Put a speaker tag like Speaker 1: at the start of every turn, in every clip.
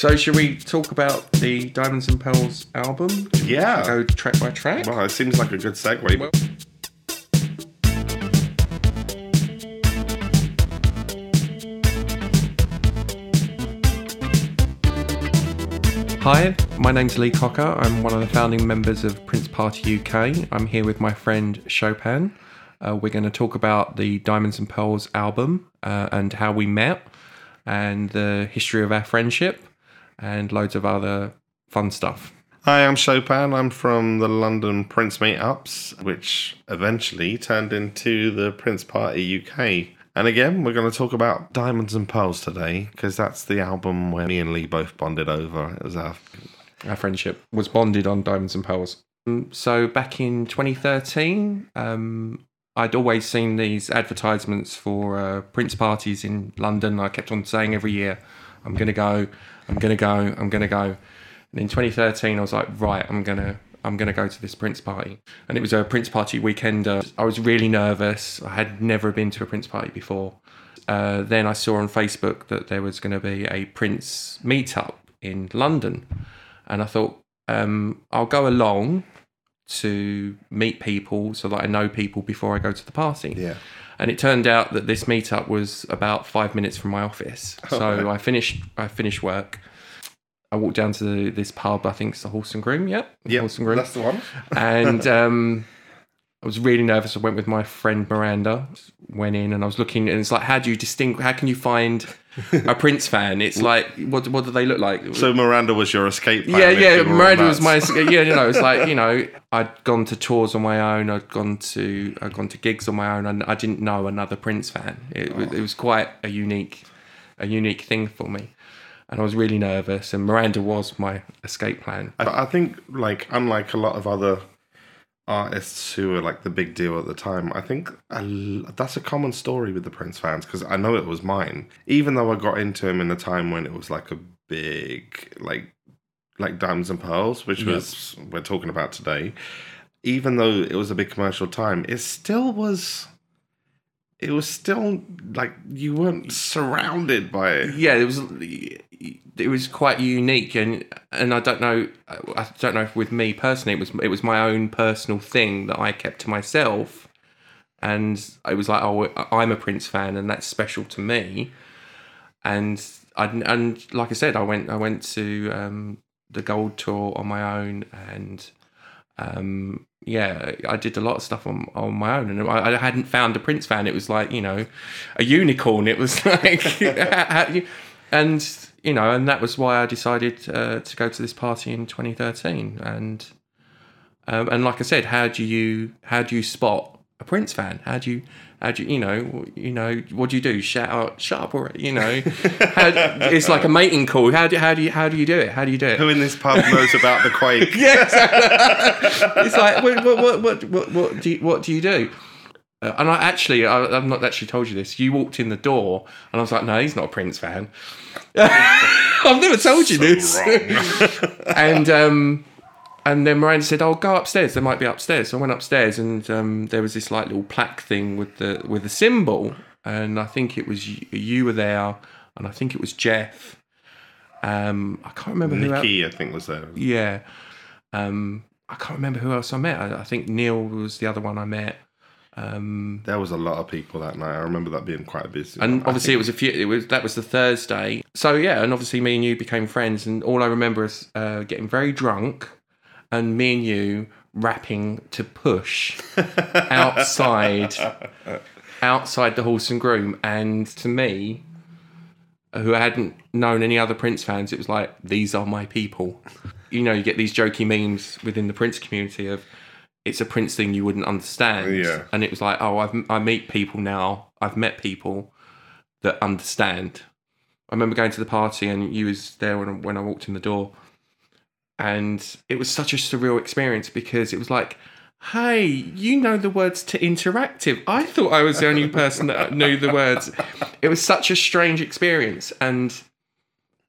Speaker 1: So, should we talk about the Diamonds and Pearls album?
Speaker 2: Yeah.
Speaker 1: Go track by track.
Speaker 2: Well, it seems like a good segue.
Speaker 1: Well- Hi, my name's Lee Cocker. I'm one of the founding members of Prince Party UK. I'm here with my friend Chopin. Uh, we're going to talk about the Diamonds and Pearls album uh, and how we met, and the history of our friendship, and loads of other fun stuff.
Speaker 2: Hi, I'm Chopin. I'm from the London Prince Meetups, which eventually turned into the Prince Party UK. And again, we're going to talk about Diamonds and Pearls today because that's the album where me and Lee both bonded over. It was our
Speaker 1: Our friendship was bonded on Diamonds and Pearls. Um, So back in 2013, um, I'd always seen these advertisements for uh, Prince parties in London. I kept on saying every year, "I'm going to go, I'm to go, I'm to go." And in 2013, I was like, "Right, I'm gonna." I'm going to go to this Prince party. And it was a Prince party weekend. Uh, I was really nervous. I had never been to a Prince party before. Uh, then I saw on Facebook that there was going to be a Prince meetup in London. And I thought, um, I'll go along to meet people so that I know people before I go to the party.
Speaker 2: yeah.
Speaker 1: And it turned out that this meetup was about five minutes from my office. So I finished I finished work. I walked down to this pub, I think it's the Horse and Groom, yep.
Speaker 2: Yeah,
Speaker 1: Horse and Groom
Speaker 2: that's the one.
Speaker 1: and um, I was really nervous. I went with my friend Miranda. Went in and I was looking, and it's like, how do you distinguish? How can you find a Prince fan? It's like, what what do they look like?
Speaker 2: So Miranda was your escape plan.
Speaker 1: yeah, yeah. Miranda was my yeah. You know, it's like you know, I'd gone to tours on my own. I'd gone to I'd gone to gigs on my own, and I didn't know another Prince fan. It, was oh. it was quite a unique a unique thing for me, and I was really nervous. And Miranda was my escape plan.
Speaker 2: I think, like, unlike a lot of other artists who were like the big deal at the time, I think l- that's a common story with the Prince fans because I know it was mine. Even though I got into him in a time when it was like a big, like, like Diamonds and Pearls, which was we're talking about today. Even though it was a big commercial time, it still was. It was still like you weren't surrounded by it.
Speaker 1: yeah, it was it was quite unique, and and I don't know, I don't know if with me personally, it was it was my own personal thing that I kept to myself, and it was like, oh, I'm a Prince fan, and that's special to me, and I and like I said, I went I went to um, the Gold Tour on my own, and um, yeah, I did a lot of stuff on on my own, and I, I hadn't found a Prince fan. It was like you know, a unicorn. It was like, how- how you- and you know, and that was why I decided uh, to go to this party in 2013. And um, and like I said, how do you how do you spot a Prince fan? How do you how do you you know you know what do you do? Shout out, shut up, or you know, how, it's like a mating call. How do how do you how do you do it? How do you do it?
Speaker 2: Who in this pub knows about the Quake?
Speaker 1: yeah, exactly. it's like what what what what what, what do you, what do you do? Uh, and I actually, I, I've not actually told you this. You walked in the door, and I was like, "No, he's not a Prince fan." I've never told you this. and um, and then Miranda said, "Oh, go upstairs. There might be upstairs." So I went upstairs, and um, there was this like little plaque thing with the with the symbol, and I think it was you, you were there, and I think it was Jeff. Um, I can't remember who else.
Speaker 2: Nikki, I think, was there.
Speaker 1: Yeah. Um, I can't remember who else I met. I, I think Neil was the other one I met. Um,
Speaker 2: There was a lot of people that night. I remember that being quite busy.
Speaker 1: and
Speaker 2: I
Speaker 1: obviously it was a few. It was that was the Thursday. So yeah, and obviously me and you became friends. And all I remember is uh, getting very drunk, and me and you rapping to push outside, outside the horse and groom. And to me, who hadn't known any other Prince fans, it was like these are my people. You know, you get these jokey memes within the Prince community of it's a Prince thing you wouldn't understand.
Speaker 2: Yeah.
Speaker 1: And it was like, oh, I've, I meet people now. I've met people that understand. I remember going to the party and you was there when, when I walked in the door. And it was such a surreal experience because it was like, hey, you know the words to interactive. I thought I was the only person that knew the words. It was such a strange experience. And,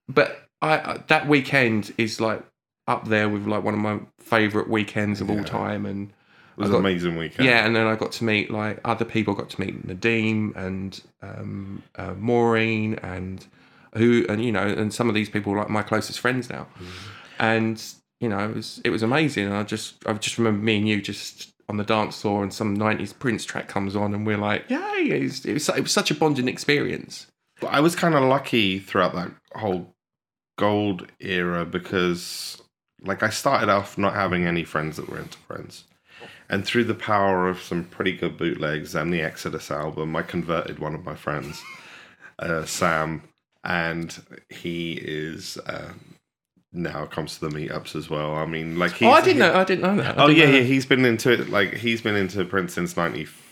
Speaker 1: but I, I that weekend is like up there with like one of my favorite weekends of all time. And
Speaker 2: it was
Speaker 1: got-
Speaker 2: an amazing weekend.
Speaker 1: yeah, and then I got to meet like other people. Got to meet Nadim and um, uh, Maureen and who and you know, and some of these people are like my closest friends now, and you know, it was it was amazing. And I just I just remember me and you just on the dance floor, and some '90s Prince track comes on, and we're like, yay! It was, it was, it was such a bonding experience.
Speaker 2: But I was kind of lucky throughout that whole gold era because, like, I started off not having any friends that were into Prince. And through the power of some pretty good bootlegs and the Exodus album, I converted one of my friends, uh, Sam, and he is uh, now comes to the meetups as well. I mean, like, he's,
Speaker 1: oh, I didn't know. I didn't know that. I
Speaker 2: Oh yeah, yeah. He's been into it. Like, he's been into Prince since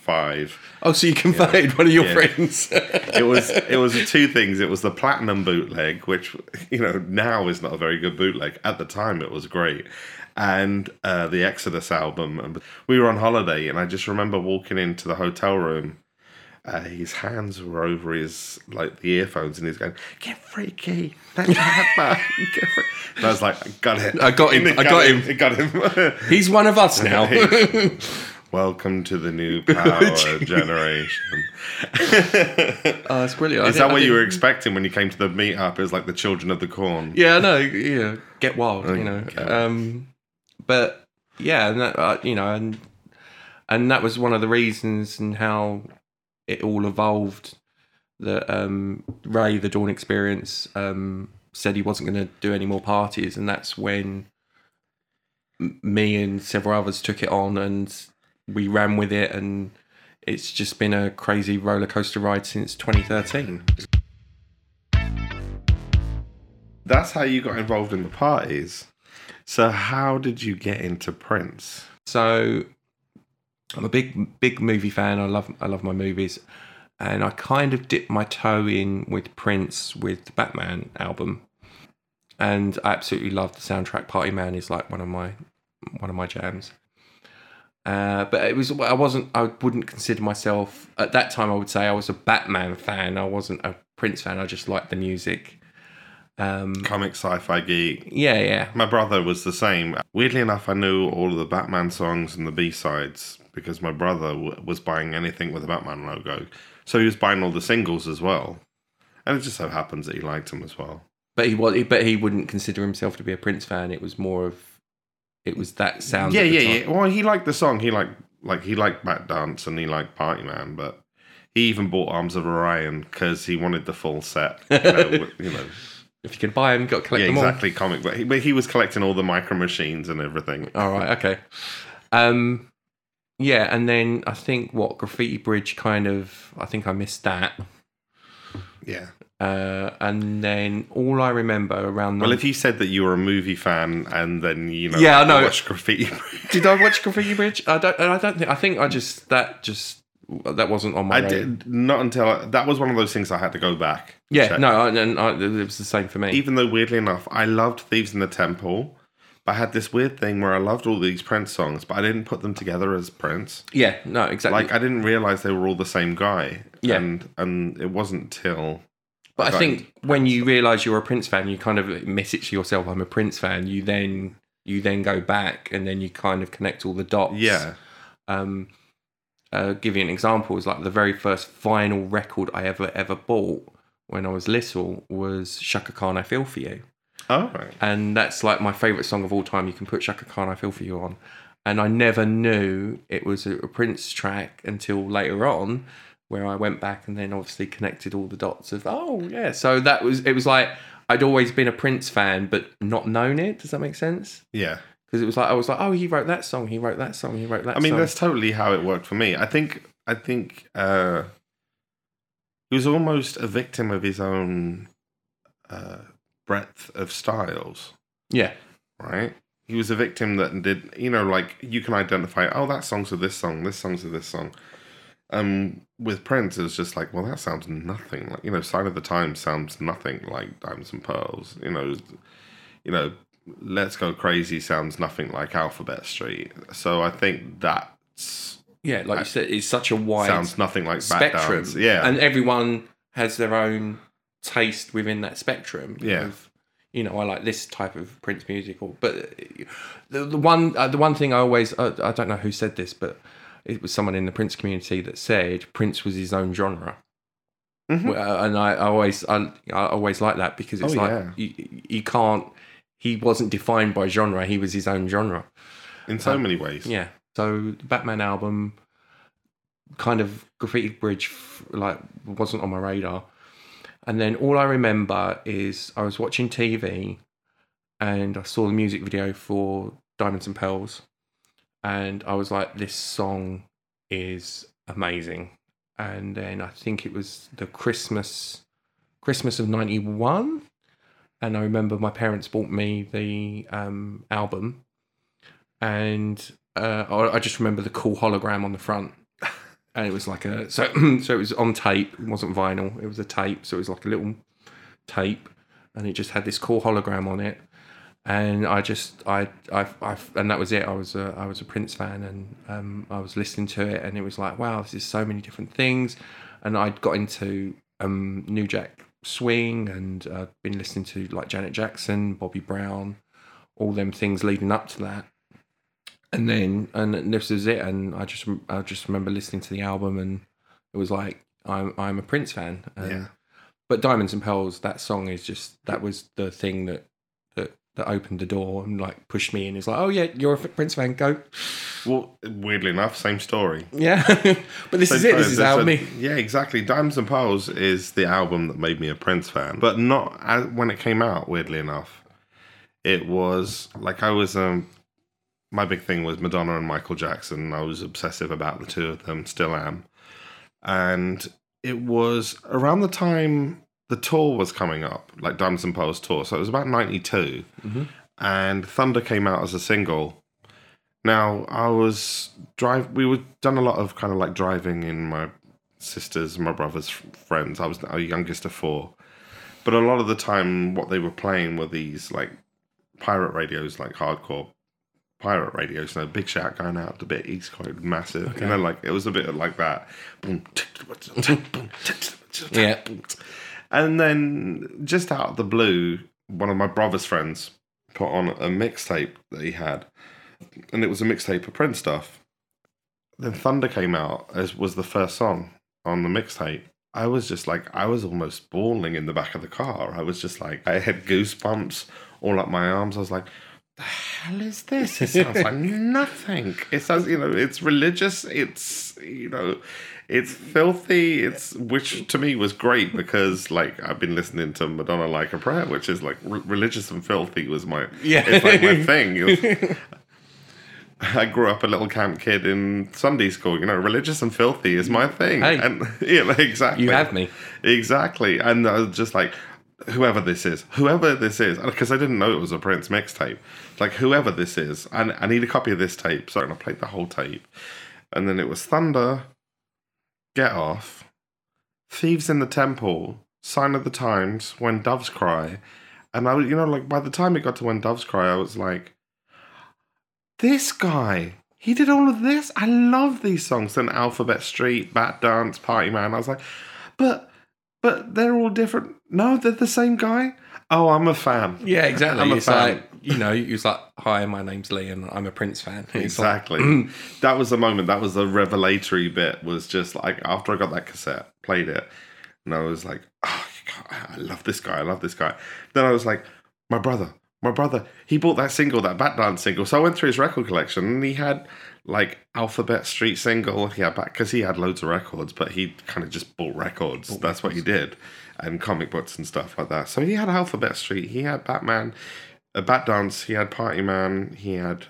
Speaker 2: '95.
Speaker 1: Oh, so you converted one of your
Speaker 2: Yeah.
Speaker 1: friends?
Speaker 2: it was it was two things. It was the platinum bootleg, which you know now is not a very good bootleg. At the time, it was great, and uh, the Exodus album. And we were on holiday, and I just remember walking into the hotel room. Uh, his hands were over his like the earphones, and he's going, "Get freaky, let your head back." Free-" And I was like, "I got it,
Speaker 1: I got him, I got him.
Speaker 2: I got him."
Speaker 1: He's one of us now.
Speaker 2: Welcome to the new power generation.
Speaker 1: oh, that's brilliant.
Speaker 2: Is
Speaker 1: didn't-
Speaker 2: that what you were expecting when you came to the meetup? It was like the children of the corn.
Speaker 1: Yeah, I know. Yeah, get wild. You know.
Speaker 2: Okay.
Speaker 1: Um, but yeah, and that, uh, you know, and and that was one of the reasons and how it all evolved. That um, Ray, the Dawn Experience, um, said he wasn't going to do any more parties, and that's when m- me and several others took it on, and we ran with it, and it's just been a crazy roller coaster ride since 2013.
Speaker 2: That's how you got involved in the parties. So how did you get into Prince?
Speaker 1: So I'm a big big movie fan. I love I love my movies, and I kind of dipped my toe in with Prince with the Batman album, and I absolutely love the soundtrack. Party Man is like one of my one of my jams. Uh, but it was I wasn't I wouldn't consider myself at that time. I would say I was a Batman fan. I wasn't a Prince fan. I just liked the music. Um,
Speaker 2: Comic sci-fi geek.
Speaker 1: yeah, yeah.
Speaker 2: My brother was the same. Weirdly enough, I knew all of the Batman songs and the B-sides because my brother w- was buying anything with a Batman logo. So he was buying all the singles as well. And it just so happens that he liked them as well.
Speaker 1: But he was, but he wouldn't consider himself to be a Prince fan. It was more of, it was that sound.
Speaker 2: Yeah, yeah, yeah. Well, he liked the song. He liked like he liked Bat Dance and he liked Party Man, but he even bought Arms of Orion because he wanted the full set. You know, you know.
Speaker 1: If you can buy them, you got to collect
Speaker 2: yeah,
Speaker 1: them
Speaker 2: exactly. Comic, but he, but he was collecting all the micro machines and everything.
Speaker 1: all. All right, okay. Um, yeah, and then I think what Graffiti Bridge kind of, I think I missed that.
Speaker 2: Yeah.
Speaker 1: Uh, and then all I remember around.
Speaker 2: Well, if you said that you were a movie fan and then you know,
Speaker 1: Yeah, I know.
Speaker 2: watched graffiti.
Speaker 1: did I watch Graffiti Bridge? I don't. I don't think. I think I just that just that wasn't on my.
Speaker 2: I did not until that was one of those things I had to go back.
Speaker 1: Yeah,
Speaker 2: check.
Speaker 1: no, I, and I, it was the same for me.
Speaker 2: Even though weirdly enough, I loved Thieves in the Temple. I had this weird thing where I loved all these Prince songs, but I didn't put them together as Prince.
Speaker 1: yeah, no, exactly.
Speaker 2: like I didn't realize they were all the same guy.
Speaker 1: Yeah.
Speaker 2: and and it wasn't till
Speaker 1: But I
Speaker 2: got
Speaker 1: think when you realise you're a Prince fan, you kind of admit it to yourself. I'm a Prince fan. You then you then go back and then you kind of connect all the dots.
Speaker 2: yeah,
Speaker 1: Um, uh, give you an example. Is like the very first vinyl record I ever ever bought when I was little was Chaka Khan I Feel For You,
Speaker 2: oh right.
Speaker 1: and that's like my favourite song of all time. You can put Chaka Khan I Feel For You on, and I never knew it was a, Prince track until later on, where I went back and then obviously connected all the dots of oh yeah. So that was it was like I'd always been a Prince fan but not known it. Does that make sense?
Speaker 2: yeah.
Speaker 1: Because it was like I was like oh he wrote that song, he wrote that song, he wrote that.
Speaker 2: I mean,
Speaker 1: song.
Speaker 2: that's totally how it worked for me. I think I think uh, he was almost a victim of his own uh, breadth of styles,
Speaker 1: yeah
Speaker 2: right? He was a victim that did, you know, like you can identify, oh, that song's of this song, this song's of this song. Um, with Prince, it was just like, well, that sounds nothing like, you know, Sign of the Times sounds nothing like Diamonds and Pearls. You know, you know, Let's Go Crazy sounds nothing like Alphabet Street. So I think that's
Speaker 1: yeah like you said it's such a wide
Speaker 2: sounds nothing like
Speaker 1: spectrum.
Speaker 2: Yeah,
Speaker 1: and everyone has their own taste within that spectrum.
Speaker 2: Yeah.
Speaker 1: Of, you know, I like this type of Prince music, or but uh, the, the one uh, the one thing I always uh, I don't know who said this, but it was someone in the Prince community that said Prince was his own genre.
Speaker 2: Mhm.
Speaker 1: Well, and I, I always I, I always like that because it's
Speaker 2: Oh,
Speaker 1: like
Speaker 2: yeah.
Speaker 1: you, you can't. He wasn't defined by genre. He was his own genre.
Speaker 2: In so many ways.
Speaker 1: Yeah. So the Batman album, kind of Graffiti Bridge, like wasn't on my radar, and then all I remember is I was watching TV, and I saw the music video for Diamonds and Pearls, and I was like, this song is amazing. And then I think it was the Christmas, Christmas of '91, and I remember my parents bought me the um, album, and uh, I just remember the cool hologram on the front, and it was like a so so it was on tape. It wasn't vinyl. It was a tape, so it was like a little tape, and it just had this cool hologram on it. And I just I I, I and that was it. I was a I was a Prince fan, and um, I was listening to it, and it was like wow, this is so many different things. And I'd got into um, New Jack Swing, and uh, been listening to like Janet Jackson, Bobby Brown, all them things leading up to that and then and this is it and i just i just remember listening to the album and it was like i'm i'm a prince fan and,
Speaker 2: Yeah.
Speaker 1: but diamonds and pearls that song is just that was the thing that that that opened the door and like pushed me in it's like oh yeah you're a prince fan go
Speaker 2: Well, weirdly enough, same story.
Speaker 1: yeah but this is it this is how me
Speaker 2: Yeah, exactly. Diamonds and Pearls is the album that made me a Prince fan, but not as, when it came out. Weirdly enough, it was like I was. Um, my big thing was Madonna and Michael Jackson. I was obsessive about the two of them. Still am, and it was around the time the tour was coming up, like Diamonds and Pearls tour. So it was about '92,
Speaker 1: Mhm.
Speaker 2: and Thunder came out as a single. Now I was drive. We were done a lot of kind of like driving in my sisters, and my brother's friends. I was the youngest of four, but a lot of the time, what they were playing were these like pirate radios, like hardcore pirate radio. So big shout going out, a bit East Coast, massive. You know, like it was a bit like that.
Speaker 1: Yeah.
Speaker 2: and then just out of the blue, one of my brother's friends put on a mixtape that he had, and it was a mixtape of Prince stuff. Then Thunder came out as was the first song on the mixtape. I was just like, I was almost bawling in the back of the car. I was just like, I had goosebumps all up my arms. I was like, the hell is this? It sounds like nothing. It sounds, you know, it's religious. It's, you know, it's filthy. It's, which to me was great because, like, I've been listening to Madonna Like a Prayer, which is like re- religious and filthy was my,
Speaker 1: Yeah.
Speaker 2: it's like my thing. Was- I grew up a little camp kid in Sunday school. You know, religious and filthy is my thing.
Speaker 1: Hey.
Speaker 2: and yeah, exactly.
Speaker 1: you have me
Speaker 2: Exactly. And I was just like, whoever this is, whoever this is, because I didn't know it was a Prince mixtape. Like, whoever this is, and I need a copy of this tape. So I played the whole tape. And then it was Thunder, Get Off, Thieves in the Temple, Sign of the Times, When Doves Cry. And I was, you know, like by the time it got to When Doves Cry, I was like, this guy, he did all of this. I love these songs. Then Alphabet Street, Bat Dance, Party Man. I was like, but, but they're all different. No, they're the same guy. Oh, I'm a fan.
Speaker 1: yeah exactly
Speaker 2: I'm a
Speaker 1: it's
Speaker 2: fan.
Speaker 1: like you know it's like hi my name's lee and i'm a prince fan It's like,
Speaker 2: Exactly. that was the moment. That was the revelatory bit. Was just like after I got that cassette, played it, and I was like, "Oh, I love this guy. I love this guy." Then I was like, "My brother, my brother. He bought that single, that Bat Dance single." So I went through his record collection, and he had like Alphabet Street single. He had back because he had loads of records, but he kind of just bought records. That's what he did, and comic books and stuff like that. So he had Alphabet Street. He had Batman. A Bat Dance, he had Party Man, he had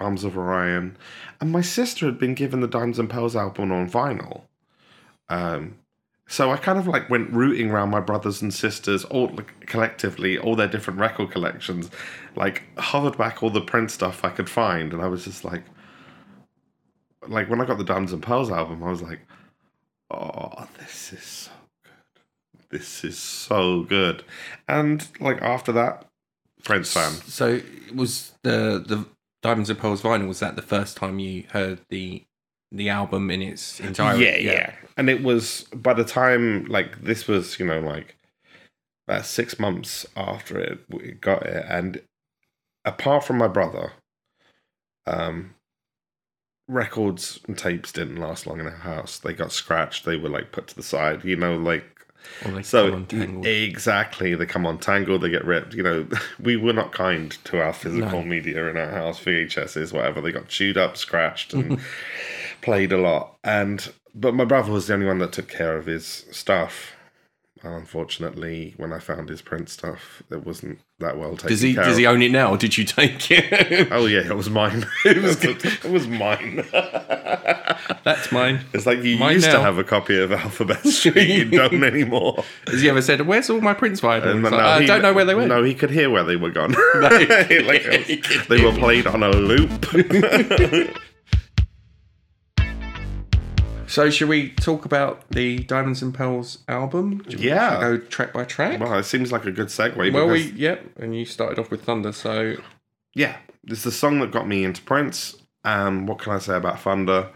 Speaker 2: Arms of Orion, and my sister had been given the Diamonds and Pearls album on vinyl. Um, so I kind of like went rooting around my brothers and sisters, all like, collectively, all their different record collections, like hovered back all the Prince stuff I could find, and I was just like, like when I got the Diamonds and Pearls album, I was like, oh, this is so this is so good, and like after that, Prince fan.
Speaker 1: So it was the the Diamonds and Pearls vinyl? Was that the first time you heard the the album in its entirety?
Speaker 2: Yeah, yeah, And it was by the time like this was, you know, like about six months after it we got it, and apart from my brother, um, records and tapes didn't last long in our house. They got scratched. They were like put to the side. You know, like So exactly. They come untangled. They get ripped. You know, we were not kind to our physical
Speaker 1: No.
Speaker 2: media in our house. VHSs, whatever. They got chewed up, scratched, and played a lot. And but my brother was the only one that took care of his stuff. And unfortunately, when I found his Prince stuff, it wasn't that well taken
Speaker 1: does he does he own it now? Or did you take it?
Speaker 2: Oh yeah, it was mine. it was it was mine.
Speaker 1: That's mine.
Speaker 2: It's like you
Speaker 1: Mine
Speaker 2: used to have a copy of Alphabet Street. You don't anymore.
Speaker 1: Has he ever said, "Where's all my prints?" vinyls?"
Speaker 2: And
Speaker 1: It's
Speaker 2: no,
Speaker 1: I
Speaker 2: he-
Speaker 1: don't know where they went.
Speaker 2: No, he could hear where they were gone.
Speaker 1: Like,
Speaker 2: Like,
Speaker 1: he
Speaker 2: they were played on a loop.
Speaker 1: So, should we talk about the Diamonds and Pearls album? Do you
Speaker 2: Yeah.
Speaker 1: go track by track.
Speaker 2: well, it seems like a good segue.
Speaker 1: Well, we
Speaker 2: because-
Speaker 1: yep, and you started off with Thunder, so
Speaker 2: yeah, it's the song that got me into Prince. Um, what can I say about Thunder?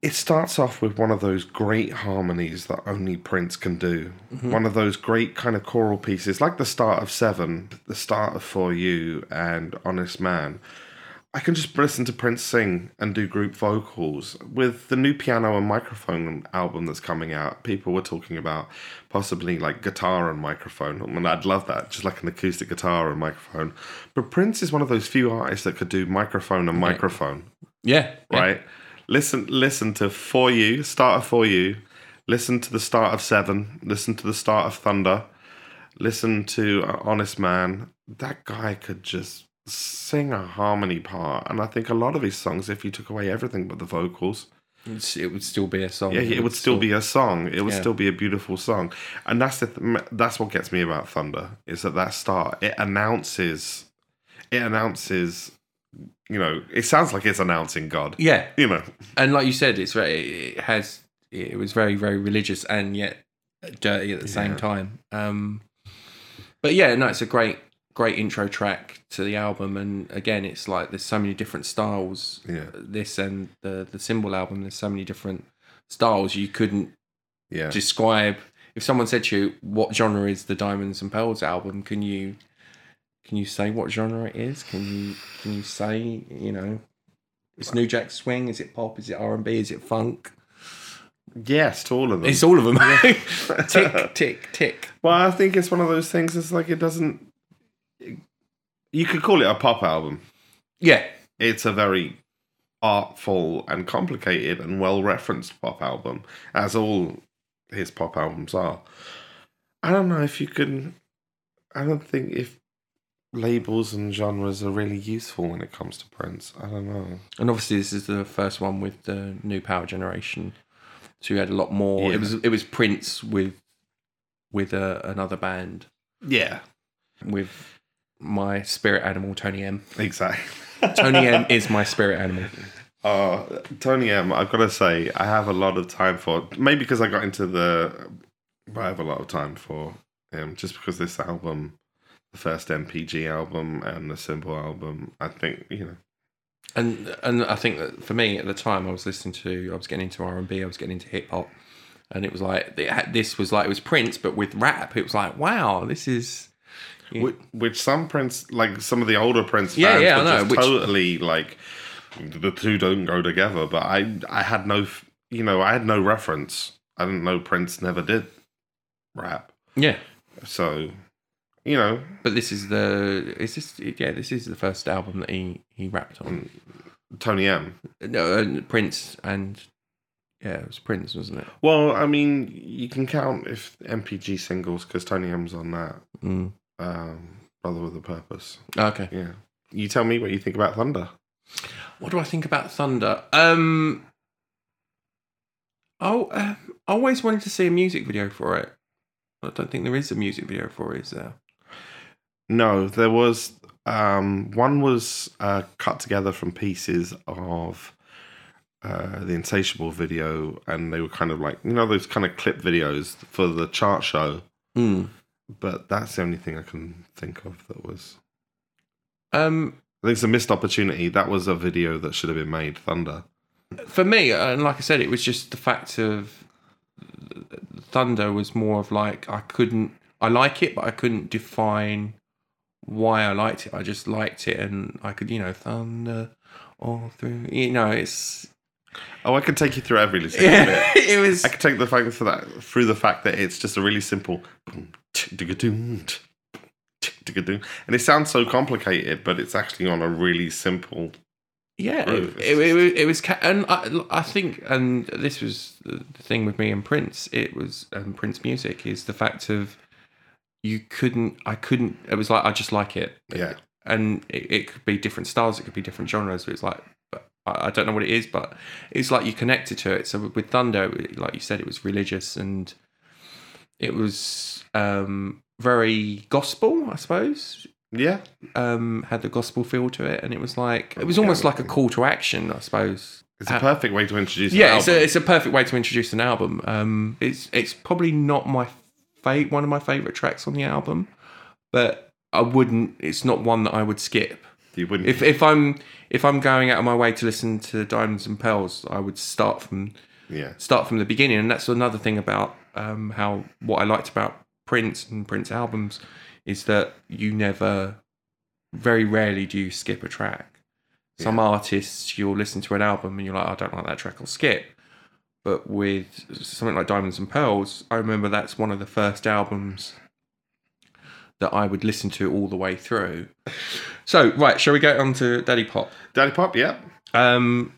Speaker 2: It starts off with one of those great harmonies that only Prince can do. One of those great kind of choral pieces, like the start of Seven, the start of For You, and Honest Man. I can just listen to Prince sing and do group vocals. With the new piano and microphone album that's coming out, people were talking about possibly like guitar and microphone. I mean, I'd love that, just like an acoustic guitar and microphone. But Prince is one of those few artists that could do microphone and microphone,
Speaker 1: yeah, yeah.
Speaker 2: right? Listen, listen to For You, start of For You. Listen to the start of Seven. Listen to the start of Thunder. Listen to uh, Honest Man. That guy could just sing a harmony part, and I think a lot of his songs, if you took away everything but the vocals,
Speaker 1: it would still be a song.
Speaker 2: yeah, it would still be a song. It would
Speaker 1: Yeah.
Speaker 2: still be a beautiful song, and that's the th- that's what gets me about Thunder is that that start it announces, it announces, you know, it sounds like it's announcing God.
Speaker 1: yeah,
Speaker 2: You know,
Speaker 1: and like you said, it's very it has it was very very religious and yet dirty at the same
Speaker 2: Yeah.
Speaker 1: time. Um, but yeah, no, it's a great great intro track to the album, and again, it's like there's so many different styles.
Speaker 2: yeah,
Speaker 1: This and the the symbol album, there's so many different styles you couldn't
Speaker 2: yeah.
Speaker 1: describe. If someone said to you, "What genre is the Diamonds and Pearls album?" Can you can you say what genre it is? Can you can you say you know? It's New Jack Swing. Is it pop? Is it R and B? Is it funk?
Speaker 2: yes, to all of them.
Speaker 1: It's all of them. tick, tick, tick.
Speaker 2: Well, I think it's one of those things. It's like it doesn't. You could call it a pop album.
Speaker 1: Yeah,
Speaker 2: It's a very artful and complicated and well referenced pop album, as all his pop albums are. I don't know if you can. I don't think if labels and genres are really useful when it comes to Prince. I don't know.
Speaker 1: and obviously this is the first one with the new Power Generation. So you had a lot more.
Speaker 2: Yeah.
Speaker 1: It was it was Prince with with uh, another band
Speaker 2: Yeah,
Speaker 1: with my spirit animal Tony M.
Speaker 2: exactly.
Speaker 1: Tony M is my spirit animal.
Speaker 2: Uh, Tony M, I've got to say, I have a lot of time for. Maybe because I got into the. I have a lot of time for him just because this album, the first MPG album and the Symbol album, I think you know.
Speaker 1: and and I think that for me at the time I was listening to I was getting into R and B I was getting into hip hop and it was like this was like it was Prince but with rap it was like wow this is
Speaker 2: Which, which some Prince, like some of the older Prince
Speaker 1: Yeah,
Speaker 2: fans,
Speaker 1: yeah, I know,
Speaker 2: just
Speaker 1: which-
Speaker 2: totally like the two don't go together. But I, I had no, you know, I had no reference. I didn't know Prince never did rap,
Speaker 1: yeah
Speaker 2: so you know,
Speaker 1: but this is the is this yeah this is the first album that he he rapped on
Speaker 2: Tony M.
Speaker 1: no Prince and yeah it was Prince wasn't it
Speaker 2: Well, I mean, you can count if MPG singles because Tony M's on that.
Speaker 1: mm.
Speaker 2: Um, Brother with a Purpose.
Speaker 1: okay
Speaker 2: Yeah. You tell me what you think about Thunder.
Speaker 1: what do I think about Thunder um oh uh, I always wanted to see a music video for it I don't think there is a music video for it is there
Speaker 2: No, there was um, one was uh, cut together from pieces of uh, the Insatiable video, and they were kind of like you know those kind of clip videos for the chart show.
Speaker 1: mm.
Speaker 2: But that's the only thing I can think of that was.
Speaker 1: um
Speaker 2: I think it's a missed opportunity. That was a video that should have been made. Thunder.
Speaker 1: for me, and like I said, it was just the fact of Thunder was more of like I couldn't, I like it, but I couldn't define why I liked it. I just liked it, and I could, you know, Thunder all through. You know, it's
Speaker 2: Oh, I can take you through every single bit.
Speaker 1: It was.
Speaker 2: I can take the fact for that through the fact that it's just a really simple and it sounds so complicated, but it's actually on a really simple.
Speaker 1: Yeah, it, it, it, it was, and I, I think, and this was the thing with me and Prince. It was um, Prince music is the fact of you couldn't, I couldn't. It was like I just like it,
Speaker 2: Yeah,
Speaker 1: and it, it could be different styles, it could be different genres. But it's like I, don't know what it is, but it's like you connected to it. So with Thunder, like you said, it was religious and it was um, very gospel, I suppose.
Speaker 2: yeah,
Speaker 1: Um, had the gospel feel to it, and it was like it was almost like a call to action, I suppose.
Speaker 2: it's a perfect way to introduce.
Speaker 1: yeah,
Speaker 2: an
Speaker 1: it's
Speaker 2: album.
Speaker 1: a, it's a perfect way to introduce an album. Um, it's it's probably not my fa- one of my favorite tracks on the album, but I wouldn't. It's not one that I would skip.
Speaker 2: You wouldn't.
Speaker 1: If if I'm if I'm going out of my way to listen to Diamonds and Pearls, I would start from
Speaker 2: yeah,
Speaker 1: start from the beginning, and that's another thing about um, how what I liked about Prince and Prince albums is that you never, very rarely do you skip a track. Some artists you'll listen to an album and you're like, I don't like that track, I'll skip. But with something like Diamonds and Pearls, I remember that's one of the first albums that I would listen to all the way through. So, right, shall we get on to Daddy Pop?
Speaker 2: Daddy Pop. Yeah.
Speaker 1: Um,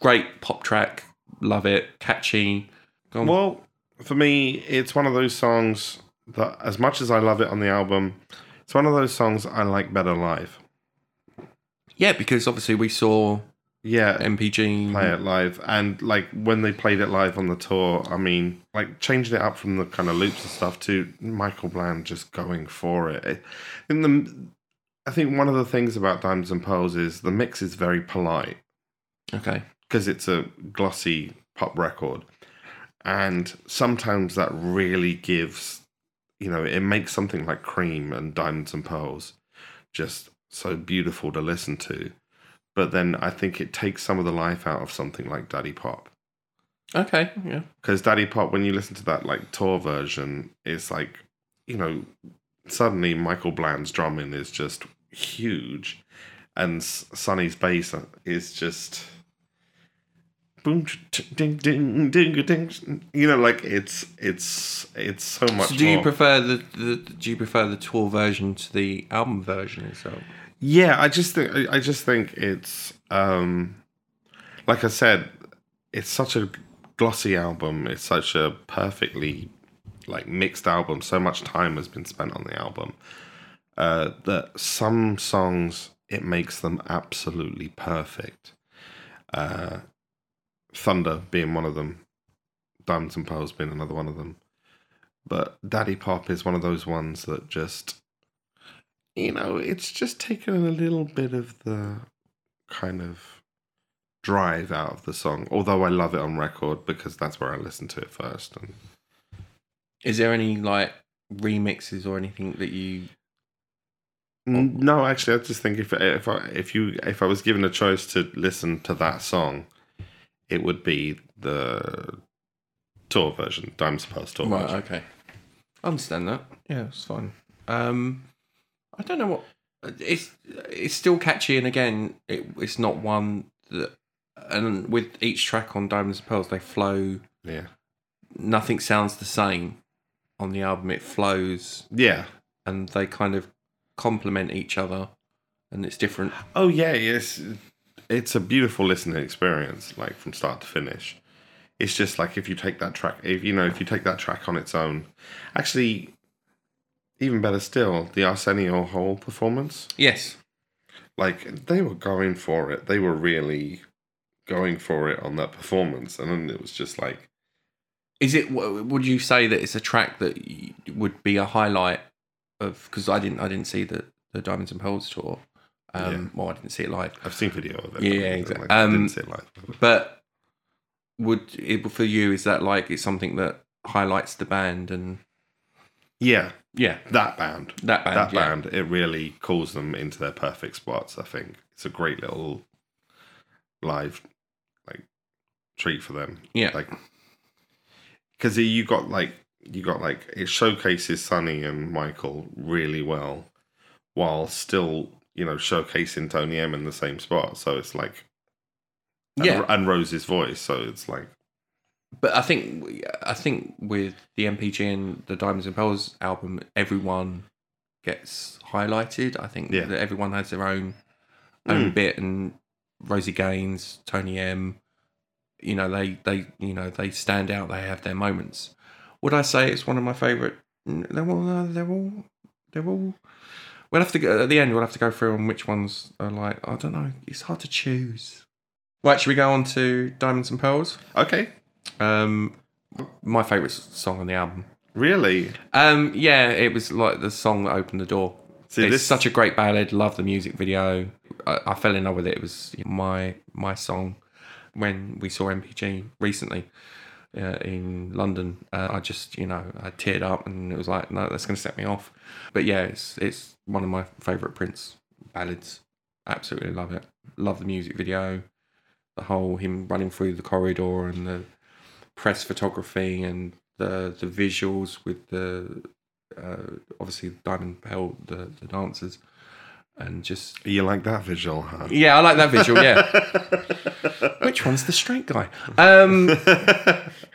Speaker 1: great pop track, love it, catchy. Go on.
Speaker 2: Well, for me, it's one of those songs that, as much as I love it on the album, it's one of those songs I like better live.
Speaker 1: Yeah, because obviously we saw
Speaker 2: Yeah,
Speaker 1: MPG.
Speaker 2: play it live and like when they played it live on the tour i mean like changing it up from the kind of loops and stuff to michael bland just going for it It- in the i think one of the things about diamonds and pearls is the mix is very polite
Speaker 1: Okay.
Speaker 2: because it's a glossy pop record and sometimes that really gives you know it makes something like cream and diamonds and pearls just so beautiful to listen to but then i think it takes some of the life out of something like daddy pop
Speaker 1: Okay. Yeah.
Speaker 2: because daddy pop when you listen to that like tour version it's like you know suddenly michael bland's drumming is just huge and sonny's bass is just boom ding ding ding ding you know like it's it's it's so much
Speaker 1: So do you
Speaker 2: more.
Speaker 1: prefer the, the do you prefer the tour version to the album version itself?
Speaker 2: Yeah, I just think I I just think it's um like I said, it's such a glossy album. It's such a perfectly like mixed album. So much time has been spent on the album. Uh that some songs it makes them absolutely perfect. Uh Thunder being one of them. Diamonds and Pearls being another one of them. But Daddy Pop is one of those ones that just you know, it's just taken a little bit of the kind of drive out of the song. Although I love it on record because that's where I listened to it first. And
Speaker 1: Is there any like remixes or anything that you?
Speaker 2: N- no, actually, I just think if if I if you if I was given a choice to listen to that song, it would be the tour version, Diamonds and Pearls tour
Speaker 1: Right.
Speaker 2: version.
Speaker 1: Okay. I understand that. Yeah, it's fine. Um, I don't know what it's. It's still catchy, and again, it, it's not one that. And with each track on Diamonds and Pearls, they flow.
Speaker 2: Yeah,
Speaker 1: Nothing sounds the same on the album. It flows,
Speaker 2: yeah.
Speaker 1: and they kind of complement each other, and it's different.
Speaker 2: Oh yeah, yes. It's a beautiful listening experience, like from start to finish. It's just like if you take that track, if you know, if you take that track on its own, actually, even better still, the Arsenio Hall performance,
Speaker 1: Yes.
Speaker 2: like they were going for it. They were really going for it on that performance, and then it was just like,
Speaker 1: Is it? Would you say that it's a track that would be a highlight of? Because I didn't, I didn't see the the Diamonds and Pearls tour. Um, Well, I didn't see it live.
Speaker 2: I've seen video of it.
Speaker 1: Yeah, yeah,
Speaker 2: like,
Speaker 1: exactly.
Speaker 2: I
Speaker 1: Um,
Speaker 2: didn't see it live.
Speaker 1: But would it for you? Is that like it's something that highlights the band and
Speaker 2: Yeah,
Speaker 1: yeah,
Speaker 2: that band.
Speaker 1: that band?
Speaker 2: that
Speaker 1: yeah.
Speaker 2: band, it really calls them into their perfect spots. I think it's a great little live like treat for them.
Speaker 1: Yeah.
Speaker 2: like because you got like you got like it showcases Sonny and Michael really well, while still you know showcasing Tony M in the same spot. So it's like and,
Speaker 1: Yeah.
Speaker 2: and Rose's voice. So it's like,
Speaker 1: But I think I think with the MPG and the Diamonds and Pearls album, everyone gets highlighted. I think
Speaker 2: Yeah.
Speaker 1: that everyone has their own own
Speaker 2: Mm.
Speaker 1: bit, and Rosie Gaines, Tony M, you know they they you know they stand out. They have their moments. Would I say it's one of my favourite? They're all uh, they're all they're all. We'll have to go at the end. We'll have to go through on which ones are like. I don't know. It's hard to choose. Right, should we go on to Diamonds and Pearls?
Speaker 2: okay,
Speaker 1: Um, my favourite song on the album.
Speaker 2: really?
Speaker 1: Um, yeah, it was like the song that opened the door.
Speaker 2: See,
Speaker 1: it's
Speaker 2: this
Speaker 1: such a great ballad. Love the music video. I, I fell in love with it. It was my my song when we saw MPG recently uh, in London. Uh, I just you know I teared up and it was like no, that's going to set me off. But yeah, it's it's one of my favourite Prince ballads. Absolutely love it. Love the music video. The whole him running through the corridor and the press photography and the the visuals with the uh, obviously Diamond Pearl the the dancers and just
Speaker 2: You like that visual, huh?
Speaker 1: yeah I like that visual yeah which one's the straight guy um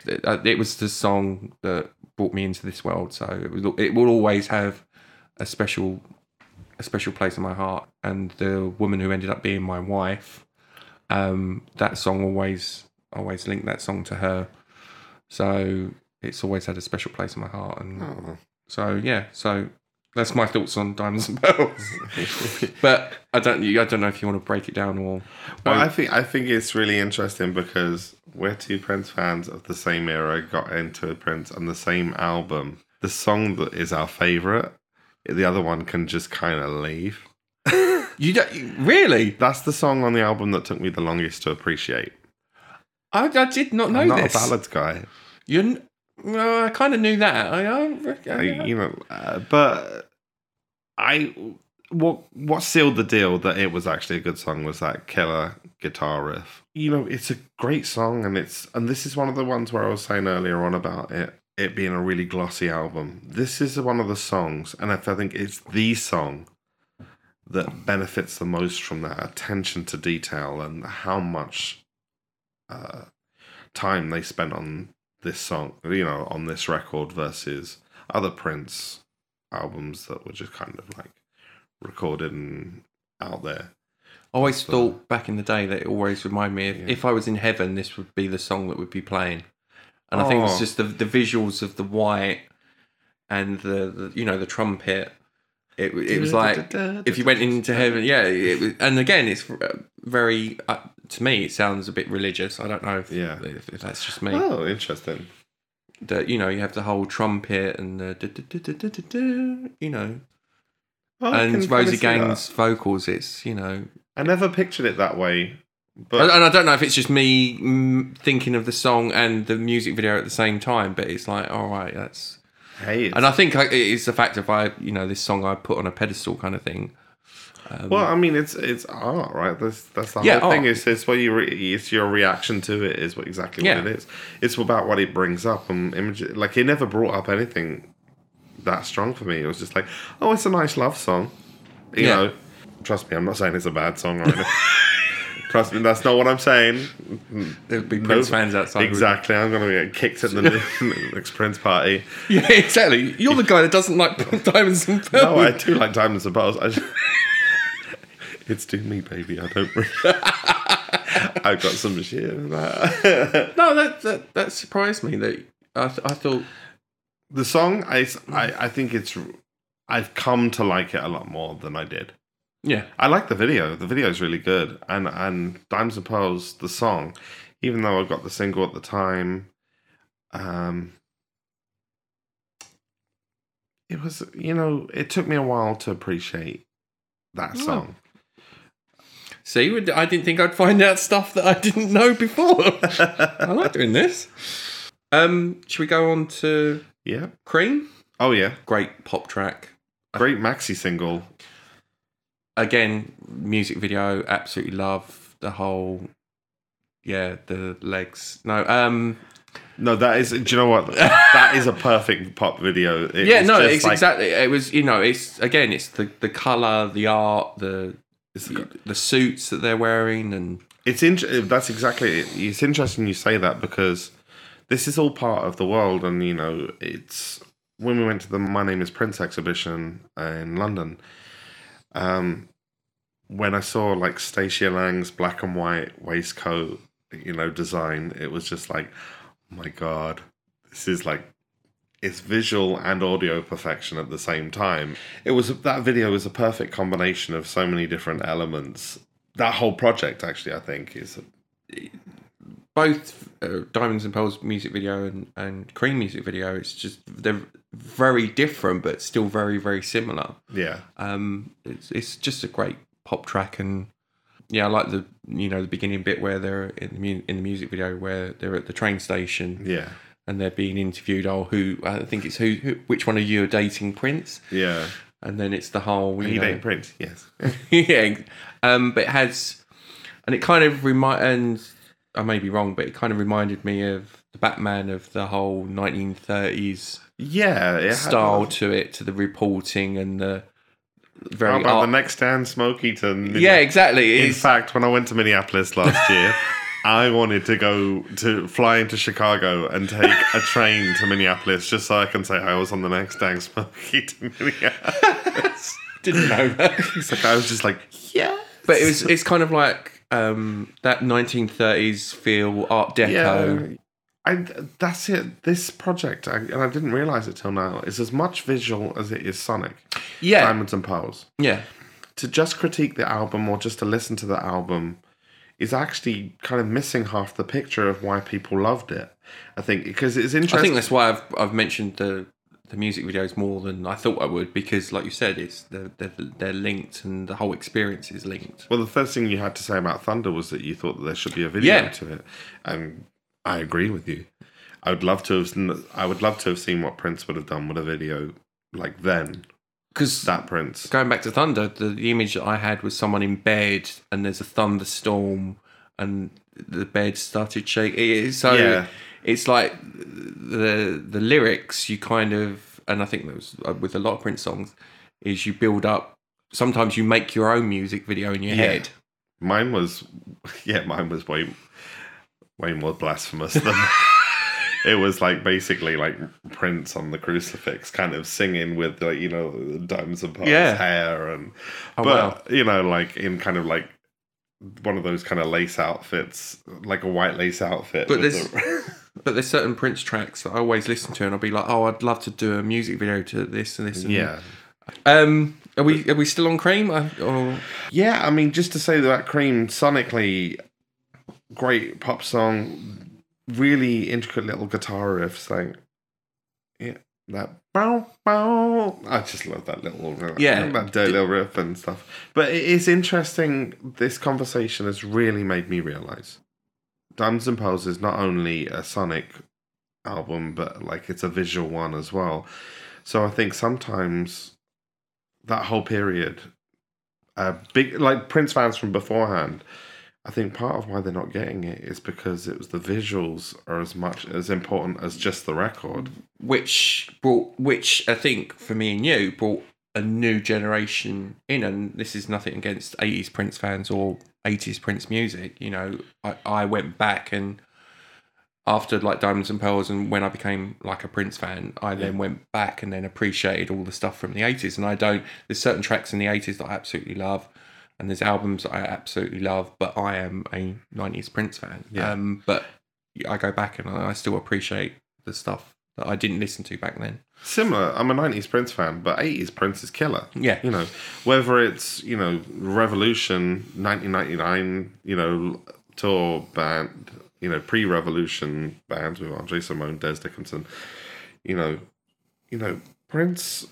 Speaker 1: it, uh, it was the song that brought me into this world so it was it will always have a special a special place in my heart and the woman who ended up being my wife um that song always always linked that song to her so it's always had a special place in my heart and
Speaker 2: Oh.
Speaker 1: so yeah so that's my thoughts on diamonds and pearls but i don't i don't know if you want to break it down or
Speaker 2: Well, I think I think it's really interesting because we're two Prince fans of the same era, got into Prince and the same album. The song that is our favorite, the other one can just kind of leave.
Speaker 1: you don't really
Speaker 2: That's the song on the album that took me the longest to appreciate.
Speaker 1: i, I did not know
Speaker 2: I'm not
Speaker 1: this
Speaker 2: a ballads guy,
Speaker 1: you kn- well, i kind of knew that i, I,
Speaker 2: I, you know, uh, but I what what sealed the deal that it was actually a good song was that killer guitar riff. You know, it's a great song, and it's and this is one of the ones where I was saying earlier on about it it being a really glossy album. This is one of the songs, and I think it's the song that benefits the most from that attention to detail and how much uh, time they spent on this song, you know, on this record versus other Prince albums that were just kind of like recorded and out there.
Speaker 1: I always thought back in the day that it always reminded me of
Speaker 2: Yeah.
Speaker 1: if I was in heaven, this would be the song that would be playing. And I think it's
Speaker 2: Oh.
Speaker 1: just the the visuals of the white and the, the you know the trumpet. It it was like if you went into heaven, yeah. It was, and again, it's very to me. It sounds a bit religious. I don't know if,
Speaker 2: Yeah.
Speaker 1: if, if that's just me.
Speaker 2: Oh, interesting.
Speaker 1: That you know you have the whole trumpet and the du- du- du, you know
Speaker 2: Oh,
Speaker 1: and Rosie. Gaines' vocals. It's you know
Speaker 2: I never pictured it that way, but
Speaker 1: And I don't know if it's just me thinking of the song and the music video at the same time, but it's like, all right, that's.
Speaker 2: hey,
Speaker 1: And I think it's the fact of I, you know, this song I put on a pedestal kind of thing. Um,
Speaker 2: well, I mean, it's it's art, right? That's that's the
Speaker 1: Yeah,
Speaker 2: whole thing.
Speaker 1: art.
Speaker 2: Is it's what you re- it's your reaction to it is what exactly
Speaker 1: Yeah.
Speaker 2: what it is. It's about what it brings up and image. Like it never brought up anything that strong for me. It was just like, oh, it's a nice love song. You
Speaker 1: Yeah.
Speaker 2: know, trust me, I'm not saying it's a bad song or anything. Trust me, that's not what I'm saying.
Speaker 1: there'd be
Speaker 2: No-
Speaker 1: Prince fans outside.
Speaker 2: Exactly, I'm going to get kicked at the next Prince party.
Speaker 1: Yeah, exactly. You're the guy that doesn't like diamonds and pearls.
Speaker 2: No, I do like diamonds and pearls. I just, it's do me, baby. I don't. Really, I've got some shit. in that.
Speaker 1: no, that, that that surprised me. That I, th- I thought,
Speaker 2: the song, I, I, I think it's. I've come to like it a lot more than I did.
Speaker 1: yeah,
Speaker 2: I like the video. The video is really good, and and Diamonds and Pearls, the song, even though I got the single at the time, um, it was you know it took me a while to appreciate that song.
Speaker 1: See, I didn't think I'd find out stuff that I didn't know before. I like doing this. Um, should we go on to
Speaker 2: yeah.
Speaker 1: Cream?
Speaker 2: Oh yeah.
Speaker 1: Great pop track.
Speaker 2: Great maxi single.
Speaker 1: again, music video, absolutely love the whole. Yeah, the legs. No, um,
Speaker 2: No, that is. Do you know what? that is a perfect pop video. It-
Speaker 1: yeah, no, it's
Speaker 2: like-
Speaker 1: exactly. It was, you know, it's again, it's the the color, the art, the the, the suits that they're wearing, and
Speaker 2: It's interesting. that's exactly it. It's interesting you say that because this is all part of the world, and you know, it's when we went to the My Name Is Prince exhibition in London. Um, when I saw like Stacia Lang's black and white waistcoat, you know, design, it was just like, oh my god, this is like it's visual and audio perfection at the same time. It was that video was a perfect combination of so many different elements. That whole project, actually, I think, is
Speaker 1: both uh, Diamonds and Pearls music video and, and Cream music video. It's just they're very different, but still very very similar.
Speaker 2: yeah,
Speaker 1: Um, it's it's just a great pop track, and yeah, I like the you know the beginning bit where they're in the mu- in the music video where they're at the train station
Speaker 2: yeah,
Speaker 1: and they're being interviewed. Oh, who I think it's who, who which one of you are dating Prince?
Speaker 2: yeah.
Speaker 1: And then it's the whole you
Speaker 2: He
Speaker 1: know,
Speaker 2: ain't Prince, yes.
Speaker 1: yeah, um, but it has, and it kind of remind, and I may be wrong, but it kind of reminded me of the Batman of the whole 1930s
Speaker 2: Yeah, it
Speaker 1: style to it, to the reporting and the
Speaker 2: How
Speaker 1: very
Speaker 2: about
Speaker 1: art-
Speaker 2: the next Dan Smokey to
Speaker 1: yeah, exactly.
Speaker 2: In
Speaker 1: It's,
Speaker 2: fact, when I went to Minneapolis last year, I wanted to go to fly into Chicago and take a train to Minneapolis just so I can say I was on the next Dan Smokey to Minneapolis.
Speaker 1: didn't know that,
Speaker 2: it's like I was just like, yeah.
Speaker 1: but it was it's kind of like um, that 1930s feel, Art Deco.
Speaker 2: Yeah. I, that's it. This project, I, and I didn't realize it till now, is as much visual as it is sonic.
Speaker 1: Yeah,
Speaker 2: Diamonds and Pearls.
Speaker 1: yeah.
Speaker 2: To just critique the album or just to listen to the album is actually kind of missing half the picture of why people loved it. I think because it's interesting.
Speaker 1: I think that's why I've I've mentioned the the music videos more than I thought I would because, like you said, it's they're, they're, they're linked and the whole experience is linked.
Speaker 2: Well, the first thing you had to say about Thunder was that you thought that there should be a video
Speaker 1: Yeah.
Speaker 2: to it, and I agree with you. I would love to have. I would love to have seen what Prince would have done with a video like then.
Speaker 1: Because
Speaker 2: That Prince.
Speaker 1: going back to Thunder, the, the image that I had was someone in bed and there's a thunderstorm and the bed started shaking. So
Speaker 2: Yeah.
Speaker 1: it's like the the lyrics you kind of, and I think that was uh, with a lot of Prince songs, is you build up. Sometimes you make your own music video in your
Speaker 2: Yeah.
Speaker 1: head.
Speaker 2: Mine was, yeah, mine was way, way more blasphemous than. it was like basically like Prince on the crucifix, kind of singing with like you know diamonds and pearls
Speaker 1: Yeah.
Speaker 2: hair and,
Speaker 1: Oh,
Speaker 2: but
Speaker 1: wow.
Speaker 2: you know like in kind of like one of those kind of lace outfits, like a white lace outfit.
Speaker 1: But this-
Speaker 2: the-
Speaker 1: But there's certain Prince tracks that I always listen to, and I'll be like, "Oh, I'd love to do a music video to this and this." And
Speaker 2: yeah.
Speaker 1: Um, are we are we still on Cream? Or
Speaker 2: Yeah, I mean, just to say that Cream sonically, great pop song, really intricate little guitar riffs, like yeah, that bow bow. I just love that little
Speaker 1: Yeah.
Speaker 2: that dirty little riff and stuff. But it is interesting. This conversation has really made me realize Diamonds and Pearls is not only a sonic album, but like it's a visual one as well. So I think sometimes that whole period uh, big like Prince fans from beforehand. I think part of why they're not getting it is because it was the visuals are as much as important as just the record.
Speaker 1: which brought which I think for me and you brought a new generation in, and this is nothing against '80s Prince fans or '80s Prince music. You know, I, I went back and after like Diamonds and Pearls, and when I became like a Prince fan, I then went back and then appreciated all the stuff from the '80s. And I don't. There's certain tracks in the '80s that I absolutely love. And there's albums I absolutely love, but I am a '90s Prince fan.
Speaker 2: Yeah.
Speaker 1: Um, but I go back and I still appreciate the stuff that I didn't listen to back then.
Speaker 2: Similar, I'm a 90s Prince fan, but 80s Prince is killer.
Speaker 1: Yeah.
Speaker 2: You know, whether it's, you know, Revolution, 1999, you know, tour band, you know, pre Revolution bands with André Cymone, Dez Dickerson, you know, you know, Prince.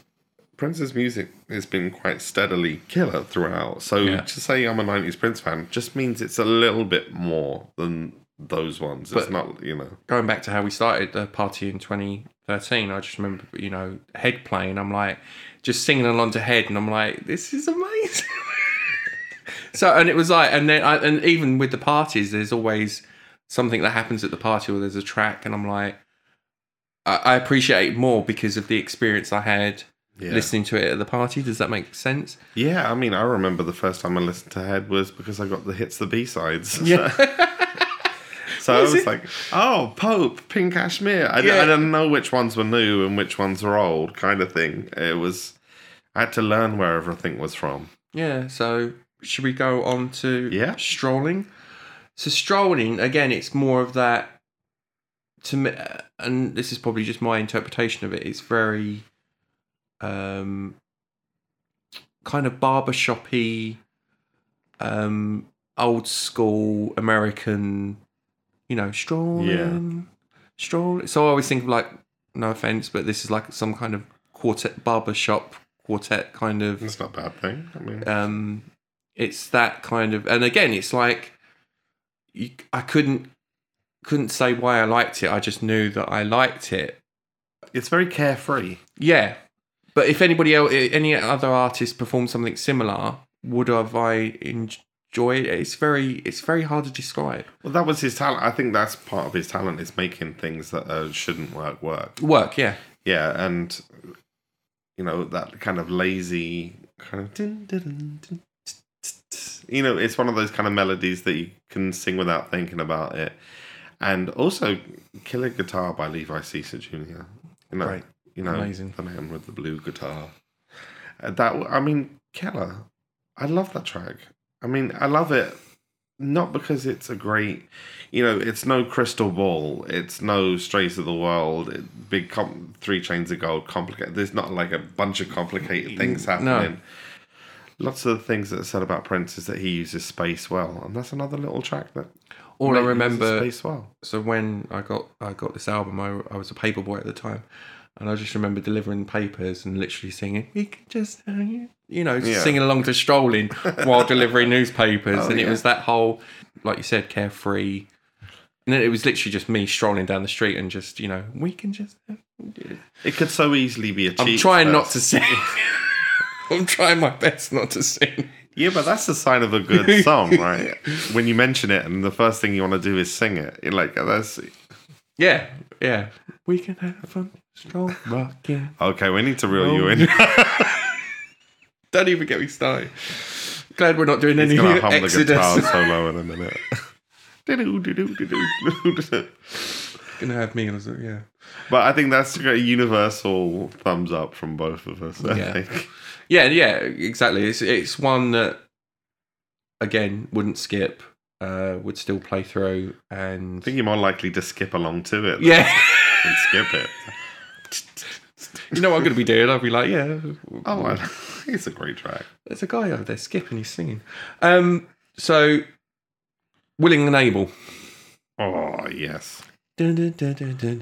Speaker 2: Prince's music has been quite steadily killer throughout. So
Speaker 1: Yeah.
Speaker 2: to say I'm a 90s Prince fan just means it's a little bit more than those ones. It's
Speaker 1: But-
Speaker 2: not, you know.
Speaker 1: Going back to how we started the party in 2013, I just remember, you know, Head playing. I'm like, just singing along to Head, and I'm like, this is amazing. so, and it was like, and then, I, and even with the parties, there's always something that happens at the party, or there's a track, and I'm like, I, I appreciate it more because of the experience I had
Speaker 2: Yeah.
Speaker 1: listening to it at the party. Does that make sense?
Speaker 2: Yeah, I mean, I remember the first time I listened to Head was because I got the hits, the B sides.
Speaker 1: Yeah.
Speaker 2: so I
Speaker 1: Was
Speaker 2: was
Speaker 1: it?
Speaker 2: like, oh, Pope, Pink Cashmere. I,
Speaker 1: Yeah.
Speaker 2: I didn't know which ones were new and which ones were old, kind of thing. It was, I had to learn where everything was from.
Speaker 1: Yeah, so should we go on to
Speaker 2: Yeah.
Speaker 1: strolling? So strolling again, it's more of that. To me, and this is probably just my interpretation of it. It's very, um, kind of barbershoppy, um, old school American, you know, strolling, strolling. So I always think of like, no offense, but this is like some kind of quartet barbershop quartet kind of
Speaker 2: It's not a bad thing. I mean,
Speaker 1: um it's that kind of and again it's like you, i couldn't couldn't say why i liked it i just knew that i liked it
Speaker 2: it's very carefree.
Speaker 1: yeah but if anybody else any other artist performed something similar would have i enjoyed it it's very it's very hard to describe
Speaker 2: Well, that was his talent. I think that's part of his talent is making things that uh, shouldn't work work.
Speaker 1: work yeah
Speaker 2: Yeah, and you know that kind of lazy kind of. dun, dun, dun. You know, it's one of those kind of melodies that you can sing without thinking about it, and also "Killer Guitar" by Levi Seacer Jr. You know,
Speaker 1: Right.
Speaker 2: You know,
Speaker 1: Amazing.
Speaker 2: the man with the blue guitar. Uh, that I mean, Keller. I love that track. I mean, I love it not because it's a great, you know, it's no crystal ball, it's no strays of the world, it, big com- three chains of gold, complicated. There's not like a bunch of complicated things happening. No. Lots of the things that are said about Prince is that he uses space well, and that's another little track that.
Speaker 1: all i remember
Speaker 2: space well.
Speaker 1: so when I got I got this album, I, I was a paper boy at the time, and I just remember delivering papers and literally singing, "We can just," you know,
Speaker 2: Yeah.
Speaker 1: singing along to strolling while delivering newspapers,
Speaker 2: Oh,
Speaker 1: and it
Speaker 2: yeah.
Speaker 1: was that whole, like you said, carefree. And then it was literally just me strolling down the street and just, you know, we can just.
Speaker 2: It could so easily be a cheap.
Speaker 1: I'm trying not to sing. I'm trying my best not to sing.
Speaker 2: Yeah, but that's the sign of a good song, right? when you mention it, and the first thing you want to do is sing it. You're like, oh, that's
Speaker 1: Yeah, yeah. We can have fun, rocking.
Speaker 2: okay. We need to reel
Speaker 1: Oh.
Speaker 2: you in.
Speaker 1: Don't even get me started. Glad we're not doing
Speaker 2: He's
Speaker 1: any
Speaker 2: gonna hum the guitar
Speaker 1: Exodus.
Speaker 2: solo in a minute.
Speaker 1: Gonna have me as yeah.
Speaker 2: but I think that's a universal thumbs up from both of us. I
Speaker 1: Yeah.
Speaker 2: think.
Speaker 1: Yeah, yeah, exactly. It's it's one that again wouldn't skip, uh, would still play through, and
Speaker 2: I think you're more likely to skip along to it
Speaker 1: yeah.
Speaker 2: than skip it.
Speaker 1: You know what I'm gonna be doing? I'll be like, yeah.
Speaker 2: Oh, I, it's a great track.
Speaker 1: there's a guy over there skipping. He's singing. Um, so willing and able.
Speaker 2: Oh yes,
Speaker 1: Dun, dun, dun, dun, dun,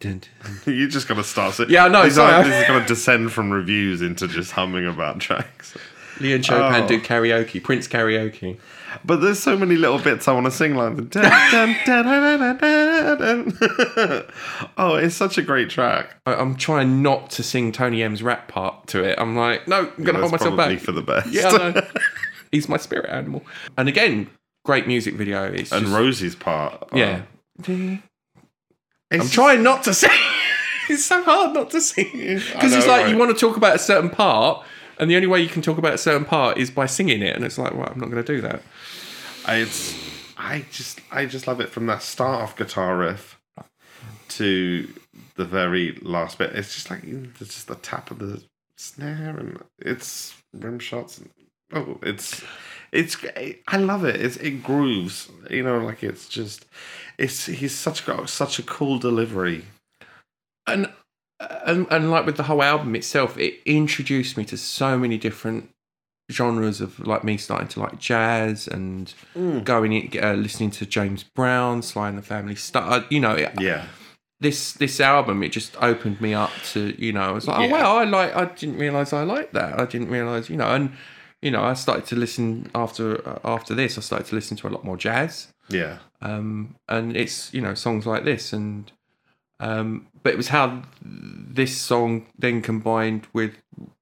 Speaker 1: dun, dun.
Speaker 2: you just got to start. So,
Speaker 1: Yeah, no, know,
Speaker 2: This,
Speaker 1: sorry.
Speaker 2: this is going to descend from reviews into just humming about tracks.
Speaker 1: Leon Chopin
Speaker 2: Oh.
Speaker 1: do karaoke, Prince karaoke.
Speaker 2: But there's so many little bits I want to sing like dun, dun, dun. Oh, it's such a great track.
Speaker 1: I, I'm trying not to sing Tony M's rap part to it. I'm like, no, I'm gonna hold myself back.
Speaker 2: for the best.
Speaker 1: Yeah, he's my spirit animal. And again, great music video. It's
Speaker 2: and
Speaker 1: just,
Speaker 2: Rosie's part. oh,
Speaker 1: yeah.
Speaker 2: it's
Speaker 1: I'm trying not to sing. it's so hard not to sing because it's like
Speaker 2: right?
Speaker 1: you want to talk about a certain part, and the only way you can talk about a certain part is by singing it, and it's like, well, I'm not going to do that.
Speaker 2: It's I just I just love it from that start off guitar riff to the very last bit. It's just like it's just the tap of the snare and it's rim shots. And, oh, it's it's I love it. It's it grooves. You know, like it's just it's he's such got such a cool delivery.
Speaker 1: and and and like with the whole album itself, it introduced me to so many different genres of like me starting to like jazz and going in, uh, listening to James Brown, Sly and the Family Star. You know, it,
Speaker 2: Yeah,
Speaker 1: this this album it just opened me up to you know I was like oh
Speaker 2: Yeah.
Speaker 1: wow I like I didn't realize I liked that I didn't realize you know and you know I started to listen after uh, after this I started to listen to a lot more jazz
Speaker 2: yeah,
Speaker 1: um, and it's you know songs like this and um, but it was how this song then combined with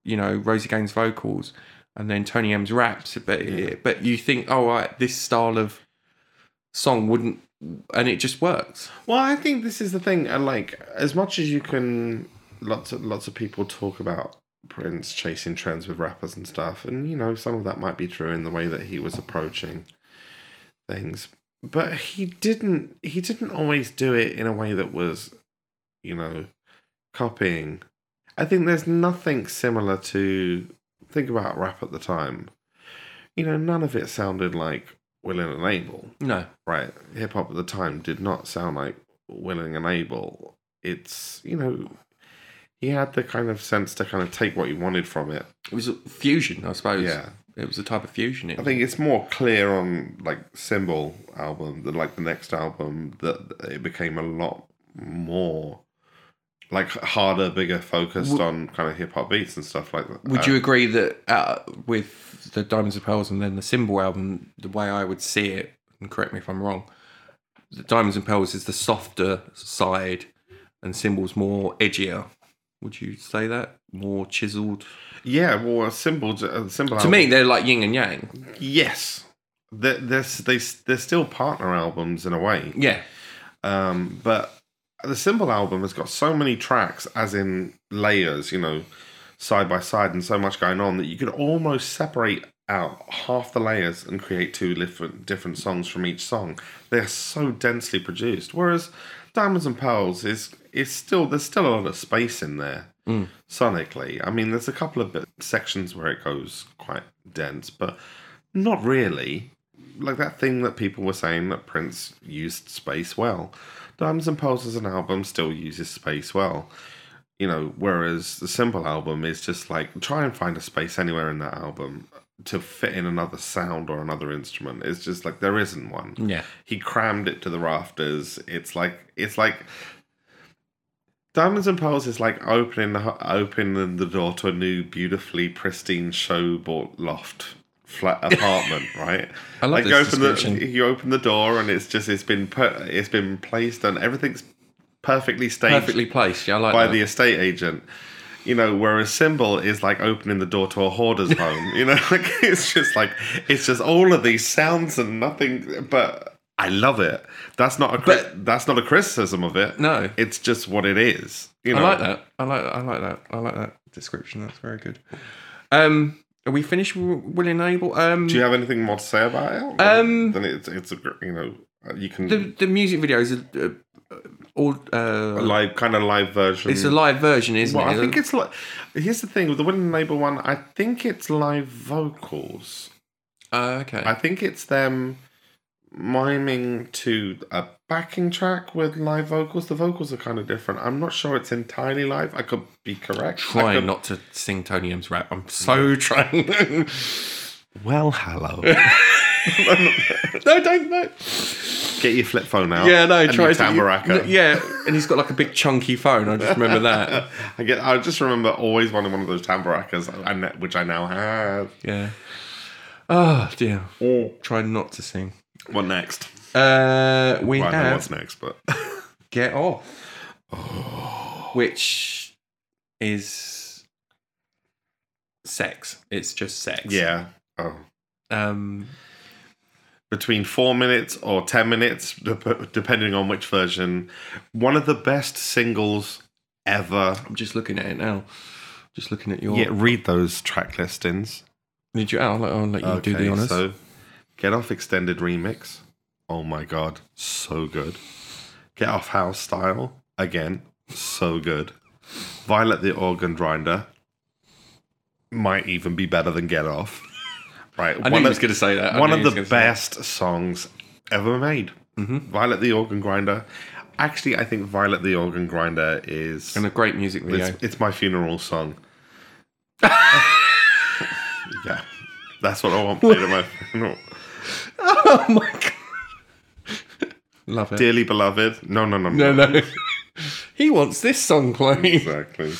Speaker 1: you know Rosie Gaines vocals and then Tony M's raps but but you think oh right this style of song wouldn't and it just works
Speaker 2: Well, I think this is the thing, and like as much as you can, lots of lots of people talk about Prince chasing trends with rappers and stuff, and you know some of that might be true in the way that he was approaching things, but he didn't. He didn't always do it in a way that was, you know, copying. I think there's nothing similar to think about rap at the time. You know, none of it sounded like Willing and Able
Speaker 1: No.
Speaker 2: right, hip hop at the time did not sound like willing and able. It's you know, he had the kind of sense to kind of take what he wanted from it.
Speaker 1: It was a fusion, I suppose.
Speaker 2: Yeah,
Speaker 1: It was a type of fusion. It
Speaker 2: I think it's more clear on like Symbol album than like the next album that it became a lot more like harder, bigger, focused
Speaker 1: Would-
Speaker 2: on kind of hip hop beats and stuff like that.
Speaker 1: Would you agree that uh, with the Diamonds and Pearls and then the Symbol album, the way I would see it, and correct me if I'm wrong, the Diamonds and Pearls is the softer side, and Symbol's more edgier. Would you say that more chiseled?
Speaker 2: Yeah, well, Symbol, uh, Symbol.
Speaker 1: To me, they're like yin and yang.
Speaker 2: yes, they're, they're, they they're still partner albums in a way.
Speaker 1: Yeah,
Speaker 2: Um, but the Symbol album has got so many tracks, as in layers, you know, side by side, and so much going on that you could almost separate out half the layers and create two different different songs from each song. They're so densely produced. Whereas Diamonds and Pearls is is still there's still a lot of space in there
Speaker 1: Mm.
Speaker 2: sonically. I mean, there's a couple of bit, sections where it goes quite dense, but not really. Like that thing that people were saying that Prince used space well. Diamonds and Pearls as an album still uses space well. You know, whereas the Symbol album is just like try and find a space anywhere in that album to fit in another sound or another instrument. It's just like there isn't one
Speaker 1: yeah.
Speaker 2: he crammed it to the rafters. It's like it's like Diamonds and Pearls is like opening the opening the door to a new, beautifully pristine show bought loft flat apartment, right?
Speaker 1: I love
Speaker 2: like
Speaker 1: this
Speaker 2: you open
Speaker 1: description.
Speaker 2: the you open the door and it's just it's been put it's been placed and everything's perfectly staged
Speaker 1: Perfectly placed. Yeah, I like
Speaker 2: by
Speaker 1: that.
Speaker 2: the estate agent. You know, whereas symbol is like opening the door to a hoarder's home. You know, like it's just like it's just all of these sounds and nothing. But I love it. That's not a
Speaker 1: But-
Speaker 2: that's not a criticism of it.
Speaker 1: no,
Speaker 2: It's just what it is. You know,
Speaker 1: I like that. I like. I like that. I like that description. That's very good. Um, are we finished with Will and Able? Um,
Speaker 2: Do you have anything more to say about it?
Speaker 1: Um,
Speaker 2: then it's it's a you know you can
Speaker 1: the the music videos are uh, all.
Speaker 2: a
Speaker 1: Uh,
Speaker 2: live kind of live version.
Speaker 1: it's a live version, isn't
Speaker 2: well,
Speaker 1: it?
Speaker 2: I think it's like here's the thing with the Willing and Able one. I think it's live vocals.
Speaker 1: Uh, okay.
Speaker 2: I think it's them miming to a backing track with live vocals. The vocals are kind of different. I'm not sure it's entirely live. I could be correct. I
Speaker 1: trying
Speaker 2: could-
Speaker 1: not to sing Tony M's rap. I'm so trying.
Speaker 2: Well, hello.
Speaker 1: no, don't no.
Speaker 2: Get your flip phone out.
Speaker 1: Yeah, no.
Speaker 2: and
Speaker 1: Try
Speaker 2: your
Speaker 1: to.
Speaker 2: tamaraca.
Speaker 1: Yeah, and he's got like a big chunky phone. I just remember that.
Speaker 2: I get. I just remember always wanting one of those tambaracas, and that- which I now have.
Speaker 1: Yeah. Oh dear. Oh. Try not to sing.
Speaker 2: What next?
Speaker 1: Uh, we
Speaker 2: Well, I know
Speaker 1: have
Speaker 2: what's next, but
Speaker 1: Get Off, which is sex. It's just sex.
Speaker 2: yeah. Oh.
Speaker 1: Um.
Speaker 2: between four minutes or ten minutes, depending on which version. One of the best singles ever.
Speaker 1: I'm just looking at it now. Just looking at your.
Speaker 2: Yeah, read those track listings.
Speaker 1: Did you? I'll, I'll let you do the honors.
Speaker 2: so Get Off Extended Remix. Oh my god, so good. Get Off House Style. Again, so good. Violet the Organ Grinder. Might even be better than Get Off. Right.
Speaker 1: I knew
Speaker 2: one
Speaker 1: he
Speaker 2: of-
Speaker 1: was going to say that. I
Speaker 2: one of the
Speaker 1: gonna say that.
Speaker 2: best songs ever made.
Speaker 1: Mhm.
Speaker 2: Violet the Organ Grinder. Actually, I think Violet the Organ Grinder is
Speaker 1: And a great music video.
Speaker 2: it's, it's my funeral song. yeah, that's what I want played at my funeral.
Speaker 1: Oh my god. Love it.
Speaker 2: Dearly beloved. No, no, no,
Speaker 1: no, no. no. he wants this song playing.
Speaker 2: exactly.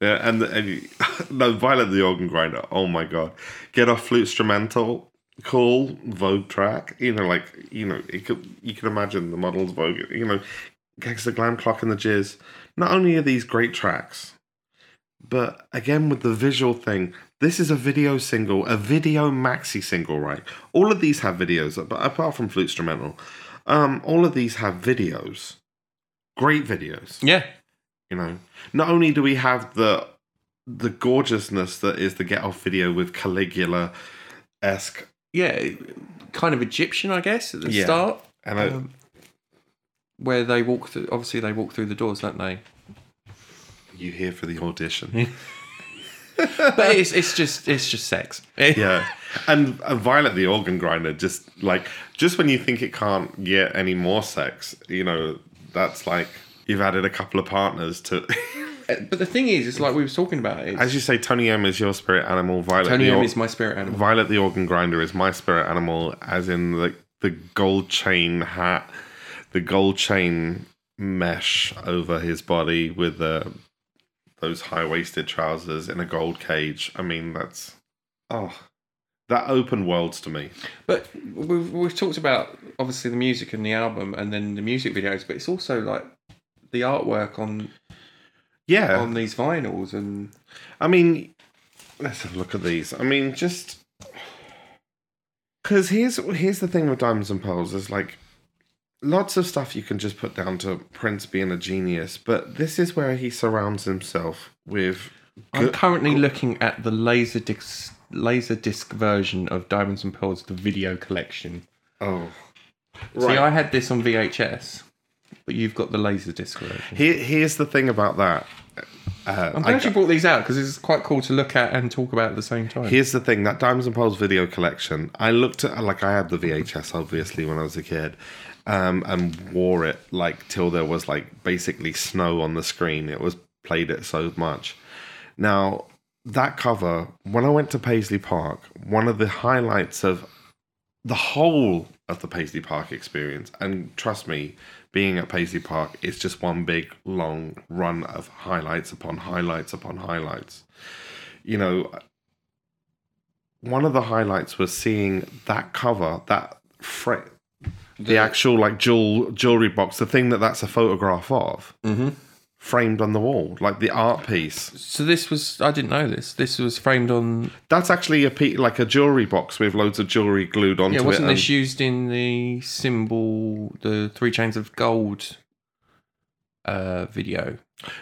Speaker 2: Yeah, and, and you- no, Violet the Organ Grinder. Oh my god, get off flute instrumental. Cool Vogue track. You know, like you know, it could you could imagine the models Vogue. You know, Gangster Glam Clockin' the Jizz. Not only are these great tracks, but again with the visual thing, this is a video single, a video maxi single, right? All of these have videos, but apart from flute instrumental, um, all of these have videos. Great videos
Speaker 1: Yeah.
Speaker 2: you know not only do we have the the gorgeousness that is the Get Off video with Caligula esque,
Speaker 1: Yeah, kind of Egyptian, I guess, at the
Speaker 2: Yeah.
Speaker 1: start.
Speaker 2: and I,
Speaker 1: Um, where they walk through, obviously, they walk through the doors, don't they?
Speaker 2: you here for the audition.
Speaker 1: But it's, it's just it's just sex.
Speaker 2: yeah, and uh, Violet the organ grinder just like just when you think it can't get any more sex, you know, that's like you've added a couple of partners to.
Speaker 1: But the thing is, it's like we were talking about it.
Speaker 2: As you say, Tony M is your spirit animal. Violet
Speaker 1: Tony
Speaker 2: the
Speaker 1: M
Speaker 2: or-
Speaker 1: is my spirit animal.
Speaker 2: Violet the organ grinder is my spirit animal, as in the the gold chain hat, the gold chain mesh over his body with the those high waisted trousers in a gold cage. I mean, that's oh, that open worlds to me.
Speaker 1: But we've, we've talked about obviously the music and the album, and then the music videos. But it's also like the artwork on
Speaker 2: Yeah,
Speaker 1: on these vinyls, and
Speaker 2: I mean, let's have a look at these. I mean, just because here's here's the thing with diamonds and pearls is like lots of stuff you can just put down to Prince being a genius, but this is where he surrounds himself with.
Speaker 1: I'm currently looking at the laser disc laser disc version of Diamonds and Pearls, the video collection.
Speaker 2: oh,
Speaker 1: See. I had this on VHS, but you've got the laser disc version.
Speaker 2: Here, here's the thing about that. Uh,
Speaker 1: I'm
Speaker 2: I
Speaker 1: glad you brought these out because it's quite cool to look at and talk about at the same time.
Speaker 2: Here's the thing: that Diamonds and Pearls video collection. I looked at like I had the VHS obviously when I was a kid, um, and wore it like till there was like basically snow on the screen. It was played it so much. Now that cover, when I went to Paisley Park, one of the highlights of the whole of the Paisley Park experience, and trust me, being at Paisley Park is just one big long run of highlights upon highlights upon highlights. You know, one of the highlights was seeing that cover, that fra- the, actual like jewel jewelry box, the thing that that's a photograph of,
Speaker 1: Mhm.
Speaker 2: framed on the wall, like the art piece.
Speaker 1: So this was I didn't know this. This was framed on.
Speaker 2: That's actually a pe- like a jewelry box with loads of jewelry glued onto
Speaker 1: Yeah, wasn't
Speaker 2: it.
Speaker 1: this used in the symbol, the three chains of gold uh, video?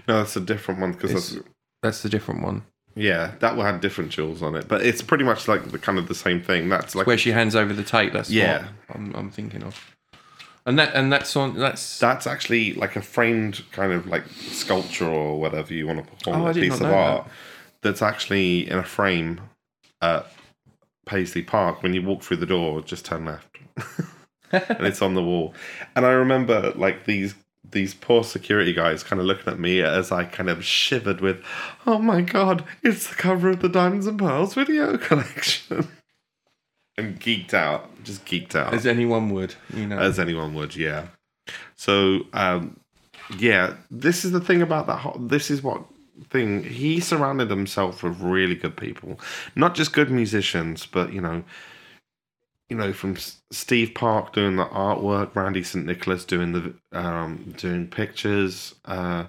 Speaker 2: no, that's a different one because
Speaker 1: It's-
Speaker 2: that's
Speaker 1: That's the different one
Speaker 2: yeah, that one had different jewels on it, but it's pretty much like the kind of the same thing. That's like
Speaker 1: where she hands over the tape. That's
Speaker 2: Yeah.
Speaker 1: what I'm, I'm thinking of. And that and that's on that's
Speaker 2: that's actually like a framed kind of like sculpture or whatever you want to call
Speaker 1: Oh, did
Speaker 2: piece of art that's actually in a frame at Paisley Park. When you walk through the door, just turn left, and it's on the wall. And I remember like these these poor security guys kind of looking at me as I kind of shivered with, "Oh my god, it's the cover of the Diamonds and Pearls video collection," and geeked out, just geeked out.
Speaker 1: As anyone would, you know.
Speaker 2: as anyone would yeah. So um yeah this is the thing about that whole, this is what thing he surrounded himself with really good people. Not just good musicians but you know you know from steve parke doing the artwork randee st nicholas doing the um doing pictures uh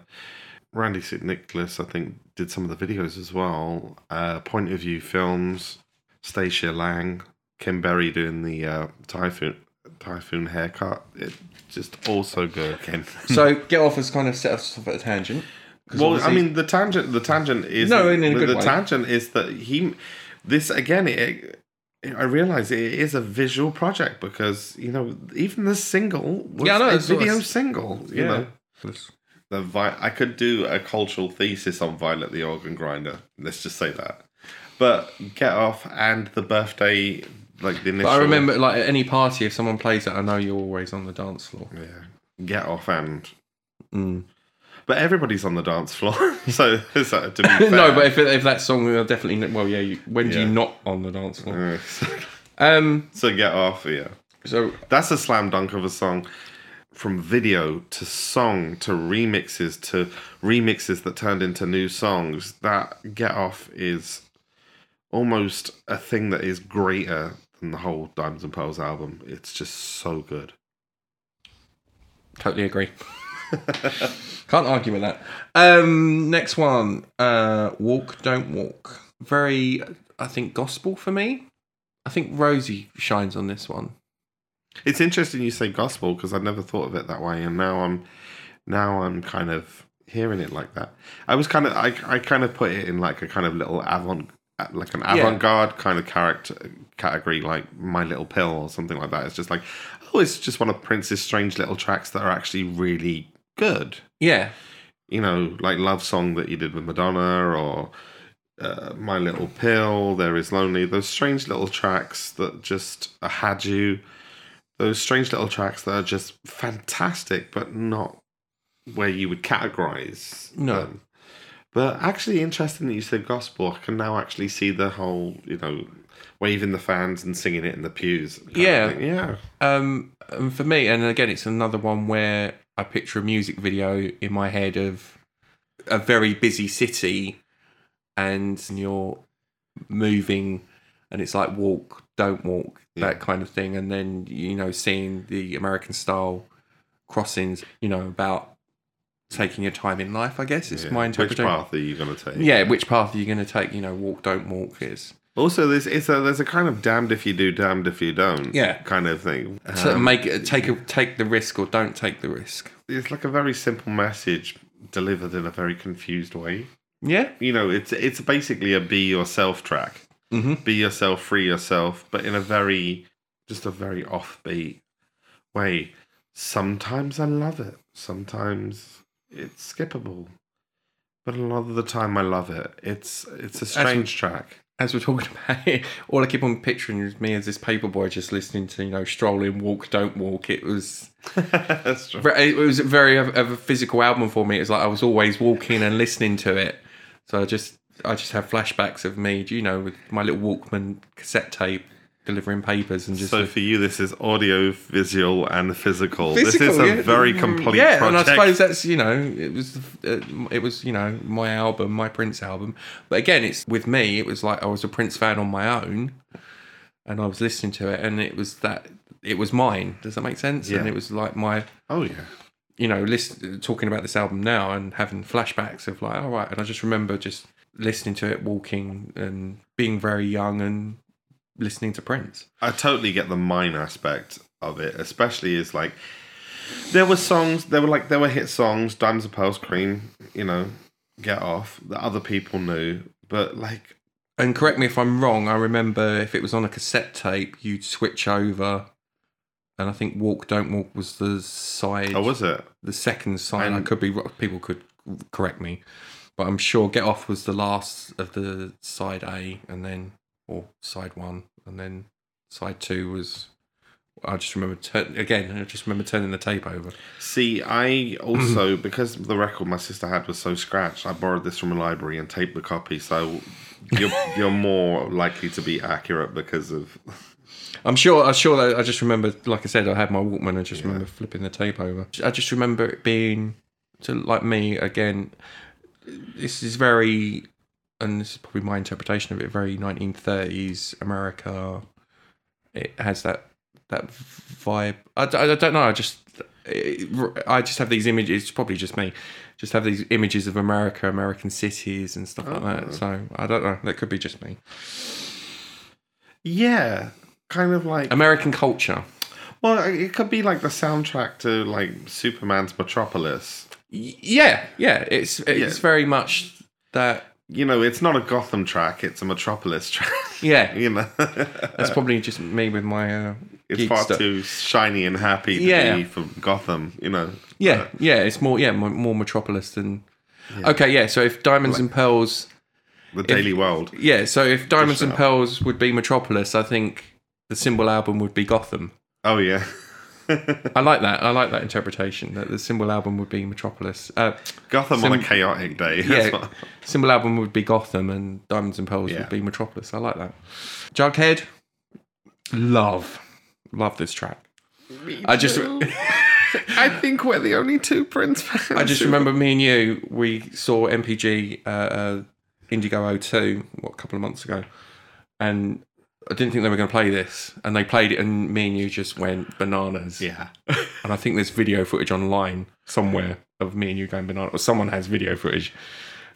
Speaker 2: randee st nicholas i think did some of the videos as well uh point of view films stacia lang kim berry doing the uh typhoon typhoon haircut it just also good Ken.
Speaker 1: so get off has kind of set us off at a tangent.
Speaker 2: well i mean the tangent the tangent is
Speaker 1: No, in a
Speaker 2: the,
Speaker 1: good
Speaker 2: the
Speaker 1: way.
Speaker 2: tangent is that he this again it, I realize it is a visual project because you know even the single was
Speaker 1: Yeah, know,
Speaker 2: a
Speaker 1: that's what I
Speaker 2: video single. You
Speaker 1: Yeah.
Speaker 2: know, the Vi- I could do a cultural thesis on Violet the organ grinder. Let's just say that. But get off and the birthday, like the initial.
Speaker 1: But I remember, like at any party, if someone plays it, I know you're always on the dance floor.
Speaker 2: Yeah, get off and.
Speaker 1: Mm.
Speaker 2: But everybody's on the dance floor, so, so to be fair,
Speaker 1: no, but if, if that song, definitely. Well, yeah. You, when do
Speaker 2: Yeah.
Speaker 1: you not on the dance floor?
Speaker 2: Uh, so,
Speaker 1: Um.
Speaker 2: so get off, yeah.
Speaker 1: So
Speaker 2: That's a slam dunk of a song. From video to song to remixes to remixes that turned into new songs. That Get Off is almost a thing that is greater than the whole Diamonds and Pearls album. It's just so good.
Speaker 1: totally agree. Can't argue with that. Um. Next one. Uh. Walk, don't walk. Very. I think gospel for me. I think Rosie shines on this one.
Speaker 2: It's interesting you say gospel because I never thought of it that way, and now I'm now I'm kind of hearing it like that. I was kind of I I kind of put it in like a kind of little avant like an avant-garde kind of character category like My Little Pill or something like that. It's just like oh, it's just one of Prince's strange little tracks that are actually really good.
Speaker 1: Yeah.
Speaker 2: You know, like Love Song that you did with Madonna or uh, My Little Pill, There Is Lonely, those strange little tracks that just had you, those strange little tracks that are just fantastic, but not where you would categorize
Speaker 1: No.
Speaker 2: them. But actually, interesting that you said gospel. I can now actually see the whole, you know, waving the fans and singing it in the pews.
Speaker 1: Yeah.
Speaker 2: yeah.
Speaker 1: Um, and for me, and again, it's another one where I picture a music video in my head of a very busy city, and you're moving, and it's like walk, don't walk, that kind of thing, and then you know seeing the American style crossings, you know about taking your time in life. I guess it's
Speaker 2: Yeah.
Speaker 1: my
Speaker 2: Which
Speaker 1: interpretation.
Speaker 2: path are you going to take?
Speaker 1: Yeah, which path are you going to take? You know, walk, don't walk is
Speaker 2: Also, there's it's a there's a kind of damned if you do, damned if you don't.
Speaker 1: Yeah.
Speaker 2: Kind of thing.
Speaker 1: so
Speaker 2: Um,
Speaker 1: make it take a take the risk or don't take the risk.
Speaker 2: it's like a very simple message delivered in a very confused way.
Speaker 1: Yeah,
Speaker 2: You know, it's it's basically a be yourself track.
Speaker 1: Mhm.
Speaker 2: Be yourself, free yourself, but in a very just a very offbeat way. Sometimes I love it. Sometimes it's skippable. But a lot of the time I love it. It's it's a strange track.
Speaker 1: As we're talking about it, all I keep on picturing is me as this paper boy just listening to, you know, strolling, walk, don't walk. It was,
Speaker 2: That's true.
Speaker 1: it was a very of, of a physical album for me. It's like I was always walking and listening to it. So I just, I just have flashbacks of me, you know, with my little Walkman cassette tape delivering papers and just.
Speaker 2: So for you, this is audio, visual, and physical.
Speaker 1: Physical,
Speaker 2: this is a
Speaker 1: yeah.
Speaker 2: very complete
Speaker 1: yeah,
Speaker 2: project.
Speaker 1: and I suppose that's you know it was uh, it was you know my album, my Prince album. But again, it's with me. It was like I was a Prince fan on my own, and I was listening to it, and it was that it was mine. Does that make sense?
Speaker 2: Yeah.
Speaker 1: And it was like my
Speaker 2: oh yeah,
Speaker 1: you know list, talking about this album now and having flashbacks of like all right, and I just remember just listening to it, walking and being very young and listening to Prince.
Speaker 2: I totally get the mine aspect of it, especially as like there were songs, there were like there were hit songs, Diamonds and Pearls, Cream, you know, Get Off that other people knew, but like
Speaker 1: And correct me if I'm wrong. I remember if it was on a cassette tape, you'd switch over, and I think "Walk Don't Walk" was the side,
Speaker 2: oh, was it?
Speaker 1: the second side. I
Speaker 2: And-
Speaker 1: could be wrong. people could correct me, but I'm sure "Get Off" was the last of the side A, and then or side one, and then side two was. I just remember turn, again. I just remember turning the tape over.
Speaker 2: See, I also because the record my sister had was so scratched, I borrowed this from a library and taped the copy. So you're you're more likely to be accurate because of
Speaker 1: I'm sure. I'm sure that I just remember, like I said, I had my Walkman. I just remember flipping the tape over. I just remember it being to like me again. This is very, and this is probably my interpretation of it. Very 1930s America. It has that that vibe. I I don't know. I just it, I just have these images. It's probably just me. Just have these images of America, American cities, and stuff like that. Oh. So I don't know. That could be just me.
Speaker 2: yeah, kind of like
Speaker 1: American culture.
Speaker 2: well, it could be like the soundtrack to like Superman's Metropolis.
Speaker 1: Y- Yeah, yeah, it's it's
Speaker 2: Yeah.
Speaker 1: very much that.
Speaker 2: You know, it's not a Gotham track; it's a Metropolis track.
Speaker 1: Yeah,
Speaker 2: you know,
Speaker 1: that's probably just me with my. Uh,
Speaker 2: it's far
Speaker 1: stuff.
Speaker 2: too shiny and happy to
Speaker 1: Yeah.
Speaker 2: be from Gotham. You know,
Speaker 1: Yeah, yeah, it's more yeah more, more Metropolis than. Okay, yeah. So if Diamonds and Pearls,
Speaker 2: the Daily World.
Speaker 1: yeah. So if Diamonds and. Pearls would be Metropolis, I think the symbol album would be Gotham.
Speaker 2: Oh yeah.
Speaker 1: I like that. I like that interpretation. That the symbol album would be Metropolis. Uh,
Speaker 2: Gotham on a chaotic day. That's
Speaker 1: yeah,
Speaker 2: what-
Speaker 1: symbol album would be Gotham, and Diamonds and Pearls
Speaker 2: Yeah.
Speaker 1: would be Metropolis. I like that. Jughead, love, love this track. I just.
Speaker 2: I think we're the only two Prince fans.
Speaker 1: I just remember me and you, we saw MPG uh, uh, Indigo O2 what, a couple of months ago, and I didn't think they were going to play this, and they played it, and me and you just went bananas.
Speaker 2: Yeah.
Speaker 1: And I think there's video footage online somewhere of me and you going bananas, or someone has video footage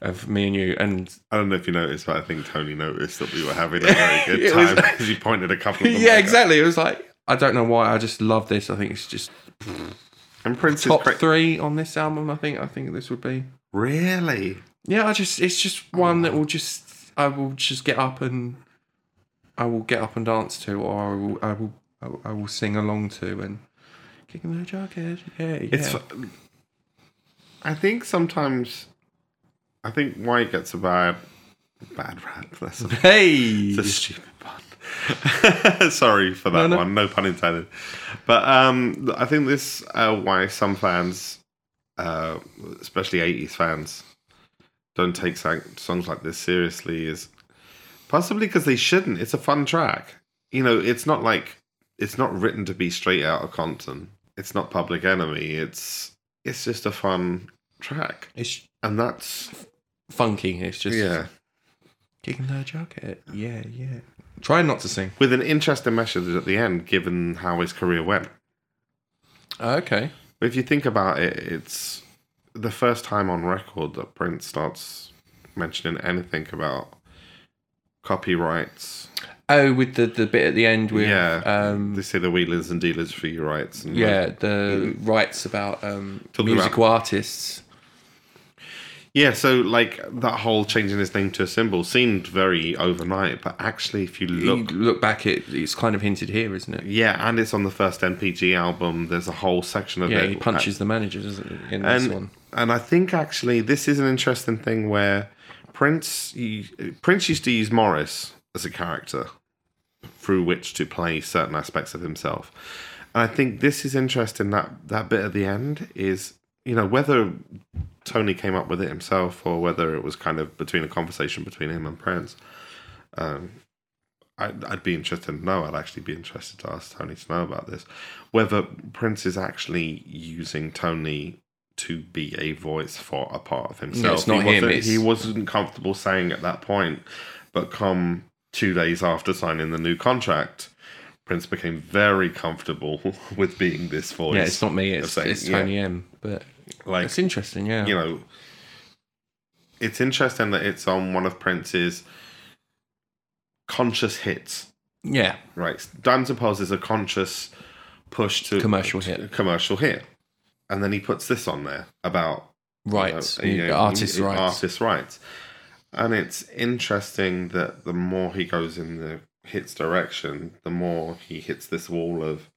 Speaker 1: of me and you, and
Speaker 2: I don't know if you noticed, but I think Tony noticed that we were having a very good time because he pointed a couple of them.
Speaker 1: yeah, exactly. It was like I don't know why, I just love this. I think it's just
Speaker 2: And Prince
Speaker 1: top
Speaker 2: cra-
Speaker 1: three on this album. I think I think this would be.
Speaker 2: Really?
Speaker 1: Yeah, I just it's just one that will just I will just get up and I will get up and dance to, or I will I will I will, I will sing along to, and kicking the jacket. Yeah, yeah.
Speaker 2: It's. I think sometimes. I think why it gets a bad, bad rap. That's a,
Speaker 1: hey,
Speaker 2: it's a stupid pun. Sorry for that
Speaker 1: No, no.
Speaker 2: one. No pun intended. But um, I think this uh, why some fans, uh, especially '80s fans, don't take songs like this seriously is possibly because they shouldn't. It's a fun track. You know, it's not like it's not written to be straight out of Compton. It's not Public Enemy. It's it's just a fun track,
Speaker 1: it's
Speaker 2: and that's
Speaker 1: funky. It's just
Speaker 2: yeah,
Speaker 1: kicking the jacket. Yeah, yeah. Try not to sing.
Speaker 2: with an interesting message at the end, given how his career went.
Speaker 1: Oh,
Speaker 2: okay. If you think about it, it's the first time on record that Prince starts mentioning anything about copyrights.
Speaker 1: Oh, with the the bit at the end with
Speaker 2: yeah,
Speaker 1: um
Speaker 2: they say the wheelers and dealers for your rights. And
Speaker 1: yeah the rights about um musical artists.
Speaker 2: yeah. So like that whole changing his name to a symbol seemed very overnight, but actually, if you look,
Speaker 1: you look back, it it's kind of hinted here, isn't it?
Speaker 2: yeah, and it's on the first MPG album. There's a whole section of
Speaker 1: Yeah,
Speaker 2: it.
Speaker 1: he punches the manager, doesn't he? In this
Speaker 2: and
Speaker 1: one.
Speaker 2: and I think actually this is an interesting thing where Prince he, Prince used to use Morris as a character through which to play certain aspects of himself. And I think this is interesting that that bit at the end is you know whether Tony came up with it himself or whether it was kind of between a conversation between him and Prince. Um, I'd, I'd be interested to know. I'd actually be interested to ask Tony to know about this. Whether Prince is actually using Tony to be a voice for a part of himself.
Speaker 1: it's not
Speaker 2: he
Speaker 1: him,
Speaker 2: Wasn't, He wasn't comfortable saying at that point, but come two days after signing the new contract, Prince became very comfortable with being this voice.
Speaker 1: Yeah, it's not me. It's,
Speaker 2: saying-
Speaker 1: it's
Speaker 2: yeah.
Speaker 1: Tony M. But
Speaker 2: like
Speaker 1: it's interesting. Yeah.
Speaker 2: you know, it's interesting that it's on one of Prince's conscious hits.
Speaker 1: yeah.
Speaker 2: Right, Diamonds and Pearls is a conscious push to
Speaker 1: Commercial hit.
Speaker 2: commercial hit, and then he puts this on there about
Speaker 1: Rights.
Speaker 2: you know,
Speaker 1: you- artists' rights.
Speaker 2: artists' rights, and it's interesting that the more he goes in the hits direction, the more he hits this wall of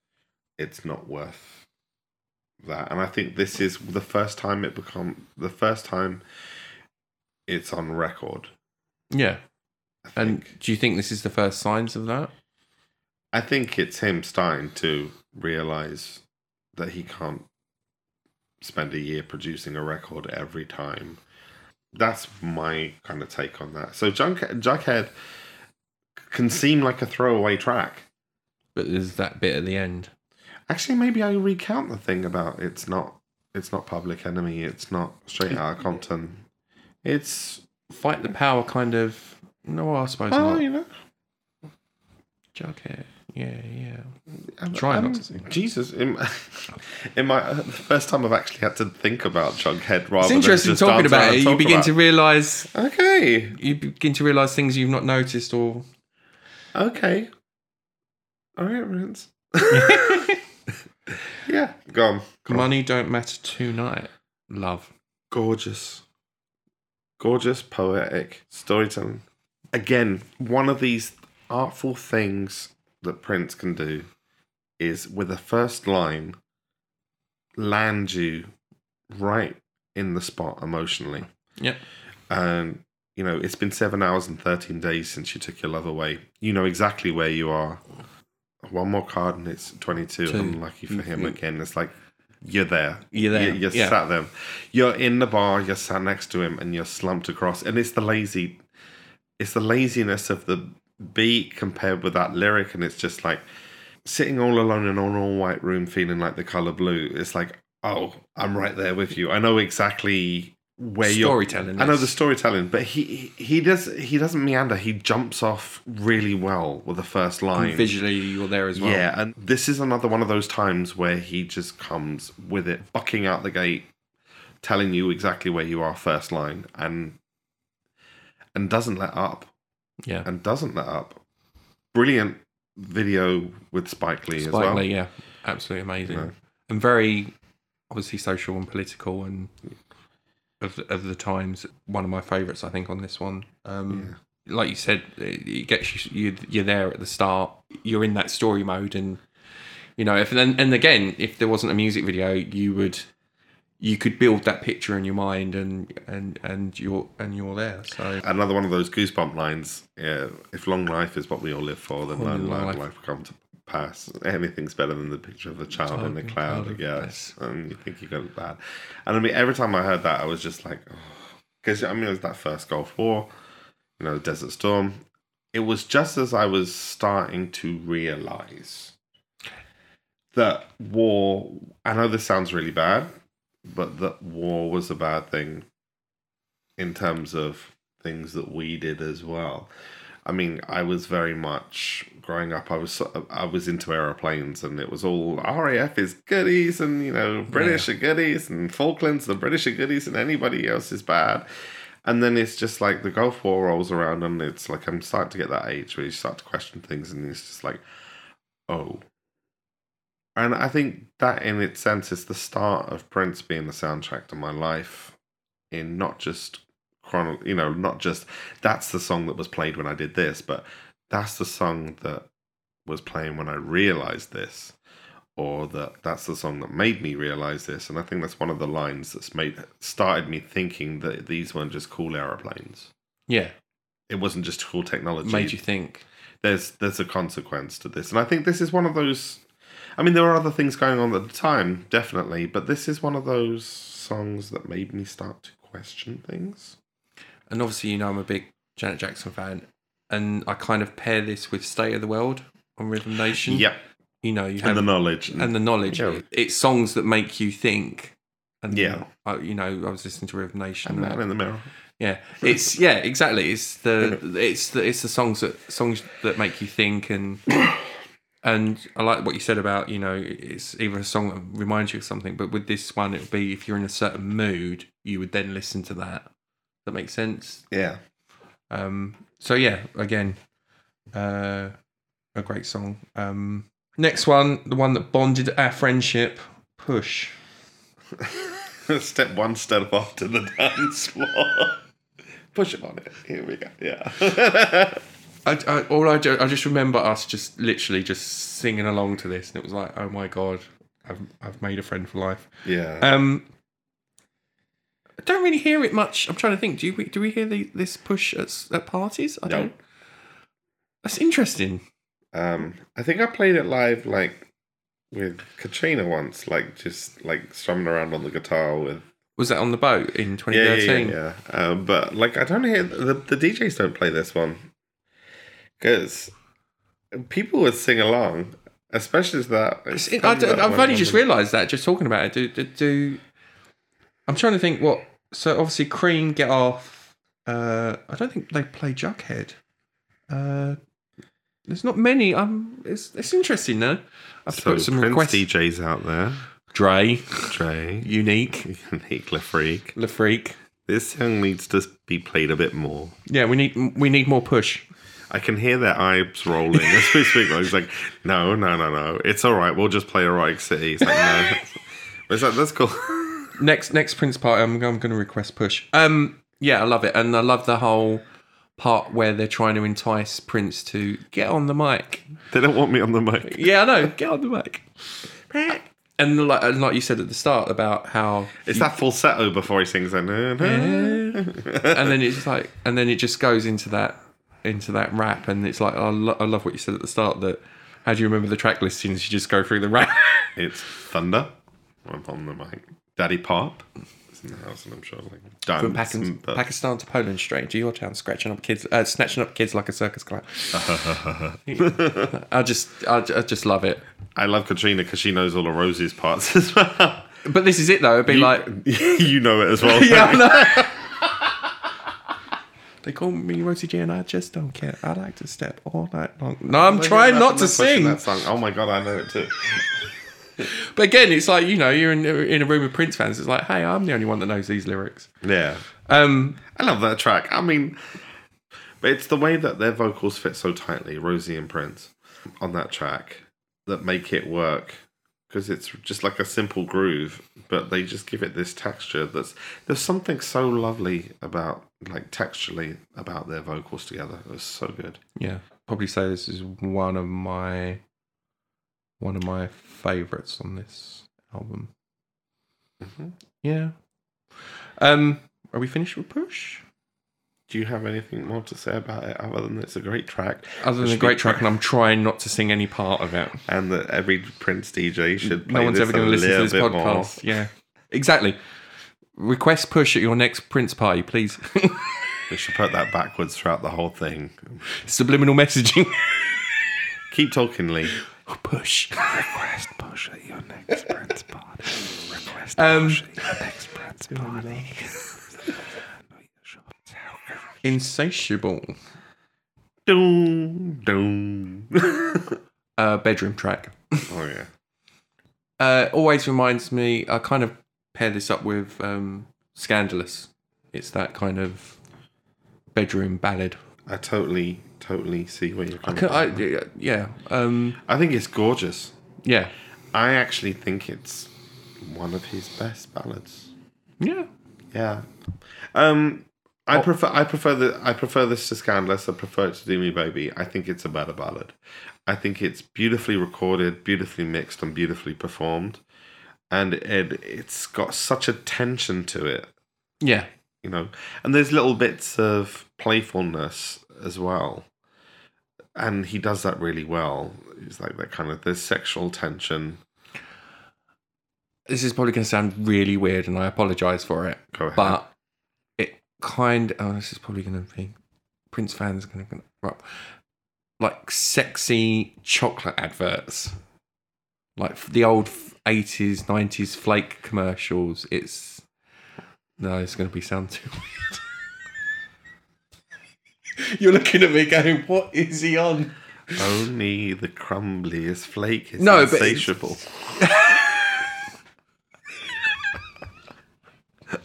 Speaker 2: it's not worth that, and I think this is the first time it become the first time it's on record.
Speaker 1: Yeah. And do you think this is the first signs of that?
Speaker 2: I think it's him starting to realize that he can't spend a year producing a record every time. That's my kind of take on that. So Junk Jughead can seem like a throwaway track.
Speaker 1: But there's that bit at the end.
Speaker 2: Actually, maybe I recount the thing about it's not it's not Public Enemy, it's not Straight Outta Compton. It's
Speaker 1: Fight the power kind of. No, I suppose
Speaker 2: oh,
Speaker 1: not.
Speaker 2: you know,
Speaker 1: Jughead. Yeah, yeah.
Speaker 2: I'm
Speaker 1: Try not to sing.
Speaker 2: Jesus, in, in my uh, first time I've actually had to think about Jughead rather
Speaker 1: It's
Speaker 2: than
Speaker 1: interesting
Speaker 2: just
Speaker 1: talking about it. You begin to realise
Speaker 2: Okay.
Speaker 1: you begin to realise things you've not noticed or
Speaker 2: Okay. All right, Rance. yeah. Go on. Go on.
Speaker 1: money don't matter tonight. Love.
Speaker 2: Gorgeous. Gorgeous, poetic storytelling. Again, one of these artful things that Prince can do is with a first line land you right in the spot emotionally.
Speaker 1: Yep.
Speaker 2: And you know, it's been seven hours and thirteen days since you took your love away. You know exactly where you are. One more card and it's twenty-two.
Speaker 1: Two.
Speaker 2: Unlucky for him
Speaker 1: Mhm.
Speaker 2: again. It's like you're there.
Speaker 1: You're there,
Speaker 2: You- You're,
Speaker 1: yeah.
Speaker 2: sat there. You're in the bar. You're sat next to him, and you're slumped across. And it's the lazy, it's the laziness of the beat compared with that lyric, and it's just like sitting all alone in an all-white room, feeling like the color blue. It's like, oh, I'm right there with you. I know exactly where you're
Speaker 1: Storytelling.
Speaker 2: I know the storytelling, but he he he does he doesn't meander. He jumps off really well with the first line.
Speaker 1: visually you're there as well.
Speaker 2: Yeah, and this is another one of those times where he just comes with it, bucking out the gate, telling you exactly where you are first line, and and doesn't let up,
Speaker 1: Yeah.
Speaker 2: and doesn't let up. Brilliant video with Spike Lee as
Speaker 1: Spike
Speaker 2: well.
Speaker 1: Lee, yeah. Absolutely amazing.
Speaker 2: Yeah.
Speaker 1: And very obviously social and political and of the, of the times. One of my favourites, I think, on this one. Um, Like you said, it it gets you, you. You're there at the start. You're in that story mode, and you know, if and, and again, if there wasn't a music video, you would you could build that picture in your mind, and and and you're and you're there. So
Speaker 2: Another one of those goosebump lines. Yeah, if long life is what we all live for, then long
Speaker 1: long
Speaker 2: life,
Speaker 1: life.
Speaker 2: will come to pass. Anything's better than the picture of a child in a
Speaker 1: in a
Speaker 2: cloud.
Speaker 1: cloud of
Speaker 2: Yes, and you think you got it bad. And I mean, every time I heard that, I was just like, oh. because I mean, it was that first Gulf War, you know, Desert Storm. It was just as I was starting to realize that war. I know this sounds really bad, but that war was a bad thing in terms of things that we did as well. I mean, I was very much growing up. I was I was into aeroplanes, and it was all RAF is goodies, and you know British are goodies, and Falklands the British are goodies, and anybody else is bad. And then it's just like the Gulf War rolls around, and it's like I'm starting to get that age where you start to question things, and it's just like, oh. And I think that, in its sense, is the start of Prince being the soundtrack to my life, in not just chrono, you know, not just that's the song that was played when I did this, but that's the song that was playing when I realized this, or that that's the song that made me realize this. And I think that's one of the lines that's made started me thinking that these weren't just cool aeroplanes.
Speaker 1: yeah,
Speaker 2: It wasn't just cool technology.
Speaker 1: made you think.
Speaker 2: There's there's a consequence to this, and I think this is one of those. I mean, there were other things going on at the time, definitely, but this is one of those songs that made me start to question things.
Speaker 1: And obviously, you know, I'm a big Janet Jackson fan, and I kind of pair this with "State of the World" on Rhythm Nation.
Speaker 2: Yep,
Speaker 1: you know, you
Speaker 2: and
Speaker 1: have
Speaker 2: the knowledge.
Speaker 1: and the knowledge.
Speaker 2: Yeah.
Speaker 1: It's songs that make you think. And
Speaker 2: Yeah.
Speaker 1: I, you know, I was listening to Rhythm Nation.
Speaker 2: and
Speaker 1: and
Speaker 2: man in the mirror.
Speaker 1: yeah, it's yeah, exactly. It's the it's the it's the songs that songs that make you think and and I like what you said about you know it's either a song that reminds you of something, but with this one it would be if you're in a certain mood, you would then listen to that. That makes sense.
Speaker 2: Yeah.
Speaker 1: Um, so yeah, again, uh, a great song. Um, next one, the one that bonded our friendship, "Push."
Speaker 2: step one step off to the dance floor. Push it on it. Here we go. Yeah.
Speaker 1: I, I, all I, ju- I just remember us just literally just singing along to this, and it was like, oh my god, I've I've made a friend for life.
Speaker 2: yeah.
Speaker 1: Um, I don't really hear it much. I'm trying to think. Do we do we hear the, this push at, at parties? I
Speaker 2: No.
Speaker 1: don't. That's interesting.
Speaker 2: Um, I think I played it live like with Katrina once, like just like strumming around on the guitar with
Speaker 1: Was that on the boat in
Speaker 2: yeah,
Speaker 1: 2013?
Speaker 2: yeah, yeah. yeah. Um, but like I don't hear the the DJs don't play this one because people would sing along, especially as that.
Speaker 1: I, have only just realised that just talking about it. Do, do, do I'm trying to think what. So obviously, Cream Gett Off. Uh, I don't think they play Jughead. Uh, there's not many. Um, it's it's interesting though. I've
Speaker 2: So
Speaker 1: put some
Speaker 2: Prince
Speaker 1: requests.
Speaker 2: DJs out there,
Speaker 1: Dre,
Speaker 2: Trey,
Speaker 1: Unique,
Speaker 2: Unique Le Freak.
Speaker 1: Le Freak.
Speaker 2: This song needs to be played a bit more.
Speaker 1: Yeah, we need we need more push.
Speaker 2: I can hear their eyes rolling as we speak. He's like, no, no, no, no. It's all right. We'll just play Erotic City. He's like, no. It's like, that's cool.
Speaker 1: Next next Prince part, I'm, I'm going to request push. Um, yeah, I love it, and I love the whole part where they're trying to entice Prince to get on the mic.
Speaker 2: they don't want me on the mic.
Speaker 1: Yeah, I know. Get on the mic. And like, and like you said at the start about how,
Speaker 2: It's that falsetto before he sings. That, "Na, na."
Speaker 1: and then it's like, and then it just goes into that, into that rap, and it's like, I, lo- I love what you said at the start that. How do you remember the track listings? You just go through the rap.
Speaker 2: It's Thunder. I'm on the mic. Daddy Pop. It's in the house, and I'm sure like dance.
Speaker 1: From Pakistan,
Speaker 2: but-
Speaker 1: Pakistan to Poland, straight to your town, scratching up kids, uh, snatching up kids like a circus clown. I just, I, I just love it.
Speaker 2: I love Katrina because she knows all of Rosie's parts as well.
Speaker 1: But this is it though. It'd be like,
Speaker 2: you know it as well.
Speaker 1: yeah. They call me Rosie G, and I just don't care. I like to step all night long. No, I'm trying not to sing.
Speaker 2: that song. Oh my god, I know it too.
Speaker 1: But again, it's like you know, you're in, in a room of Prince fans. It's like, hey, I'm the only one that knows these lyrics.
Speaker 2: Yeah.
Speaker 1: Um,
Speaker 2: I love that track. I mean, but it's the way that their vocals fit so tightly, Rosie and Prince, on that track, that make it work. Because it's just like a simple groove, but they just give it this texture. That's there's something so lovely about like texturally about their vocals together. It was so good.
Speaker 1: Yeah, probably say this is one of my one of my favorites on this album.
Speaker 2: Mhm.
Speaker 1: Yeah. Um, are we finished with Push?
Speaker 2: Do you have anything more to say about it other than it's a great track
Speaker 1: Other than a great track, and I'm trying not to sing any part of it.
Speaker 2: and that every Prince DJ should play
Speaker 1: No one's
Speaker 2: this
Speaker 1: ever going to listen to this podcast. Yeah, exactly. Request Push at your next Prince party, please.
Speaker 2: We should put that backwards throughout the whole thing.
Speaker 1: Subliminal messaging.
Speaker 2: Keep talking, Lee.
Speaker 1: Push.
Speaker 2: Request push at your next Prince party. Request
Speaker 1: Um,
Speaker 2: at your next Prince party.
Speaker 1: Insatiable.
Speaker 2: Doom, doom.
Speaker 1: Uh, bedroom track.
Speaker 2: oh yeah.
Speaker 1: Uh, always reminds me. I kind of pair this up with um, Scandalous. It's that kind of bedroom ballad.
Speaker 2: I totally, totally see where you're
Speaker 1: I
Speaker 2: coming
Speaker 1: can,
Speaker 2: from.
Speaker 1: I, yeah, um,
Speaker 2: I think it's gorgeous.
Speaker 1: yeah,
Speaker 2: I actually think it's one of his best ballads.
Speaker 1: yeah.
Speaker 2: Yeah. Um I
Speaker 1: Oh.
Speaker 2: prefer I prefer the I prefer this to Scandalous. I prefer it to Do Me Baby. I think it's a better ballad. I think it's beautifully recorded, beautifully mixed, and beautifully performed. And it it's got such a tension to it,
Speaker 1: Yeah,
Speaker 2: you know. And there's little bits of playfulness as well. And he does that really well. It's like that kind of there's sexual tension.
Speaker 1: this is probably going to sound really weird, and I apologise for it.
Speaker 2: Go ahead.
Speaker 1: But kind. Oh, this is probably going to be Prince fans going to like sexy chocolate adverts, like the old eighties, nineties flake commercials. It's no, it's going to be sound too weird. You're looking at me going, "What is he on?"
Speaker 2: Only the crumbliest flake is
Speaker 1: No, but
Speaker 2: insatiable.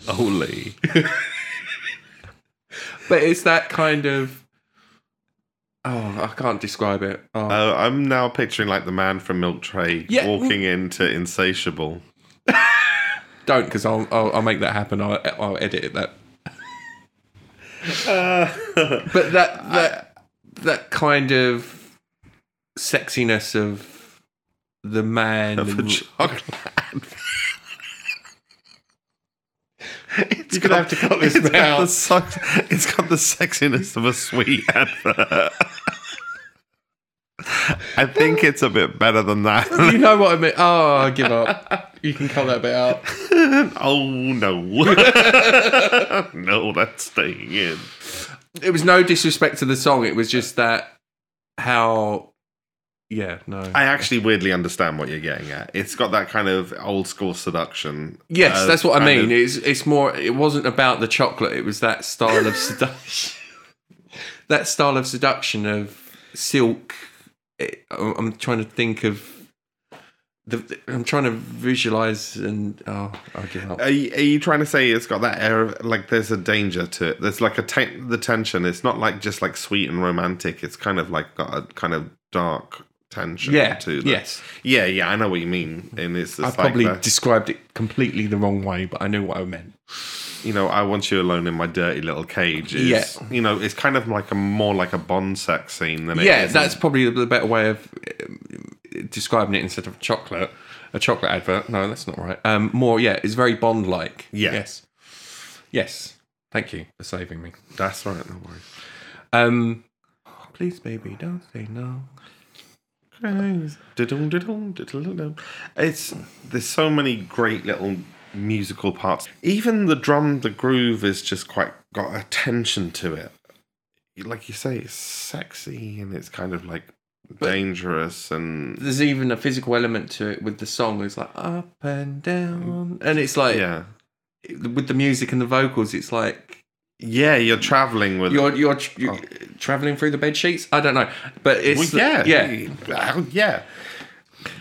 Speaker 2: Only.
Speaker 1: But it's that kind of. Oh, I can't describe it. Oh.
Speaker 2: Uh, I'm now picturing like the man from Milk Tray
Speaker 1: Yeah.
Speaker 2: walking into Insatiable.
Speaker 1: Don't, because I'll, I'll I'll make that happen. I'll I'll edit that.
Speaker 2: Uh,
Speaker 1: But that that that kind of sexiness of the man.
Speaker 2: of
Speaker 1: and-
Speaker 2: chocolate. It's
Speaker 1: You're gonna have to cut this
Speaker 2: it's
Speaker 1: bit
Speaker 2: got it's got the sexiness of a sweet advert. I think it's a bit better than that.
Speaker 1: you know what I mean? Oh, I give up. You can cut that bit out.
Speaker 2: oh no. no, that's staying in.
Speaker 1: It was no disrespect to the song. It was just that how. Yeah, no.
Speaker 2: I actually weirdly understand what you're getting at. It's got that kind of old school seduction.
Speaker 1: Yes,
Speaker 2: uh,
Speaker 1: that's what I mean.
Speaker 2: of-
Speaker 1: It's it's more. It wasn't about the chocolate. It was that style of seduction. that style of seduction of silk. It, I'm trying to think of. The, I'm trying to visualize and oh, I give up.
Speaker 2: Are you, are you trying to say it's got that air of like there's a danger to it? There's like a ten- the tension. It's not like just like sweet and romantic. It's kind of like got a kind of dark tension
Speaker 1: Yeah.
Speaker 2: to the,
Speaker 1: Yes.
Speaker 2: Yeah, yeah, I know what you mean. And it's
Speaker 1: I
Speaker 2: like
Speaker 1: probably
Speaker 2: the-
Speaker 1: described it completely the wrong way, but I knew what I meant.
Speaker 2: you know, I want you alone in my dirty little cage. Is,
Speaker 1: Yeah.
Speaker 2: You know, it's kind of like a more like a Bond sex scene than it
Speaker 1: yeah, that's probably the better way of um, describing it instead of chocolate. A chocolate advert. No, that's not right. Um, more, yeah, it's very Bond like.
Speaker 2: Yeah.
Speaker 1: Yes. Yes. Thank you for saving me.
Speaker 2: That's right. No worries.
Speaker 1: Um, please, baby, don't say no.
Speaker 2: Da-dum, da-dum, da-dum-da-dum. It's there's so many great little musical parts. Even the drum, the groove is just quite got a tension to it. Like you say, it's sexy and it's kind of like dangerous and
Speaker 1: There's even a physical element to it with the song. It's like up and down, mm. and it's like
Speaker 2: yeah,
Speaker 1: with the music and the vocals, it's like
Speaker 2: yeah. You're traveling with
Speaker 1: you're you're, you're traveling through the bed sheets. I don't know, but
Speaker 2: Well,
Speaker 1: it's
Speaker 2: yeah,
Speaker 1: yeah.
Speaker 2: Well, yeah.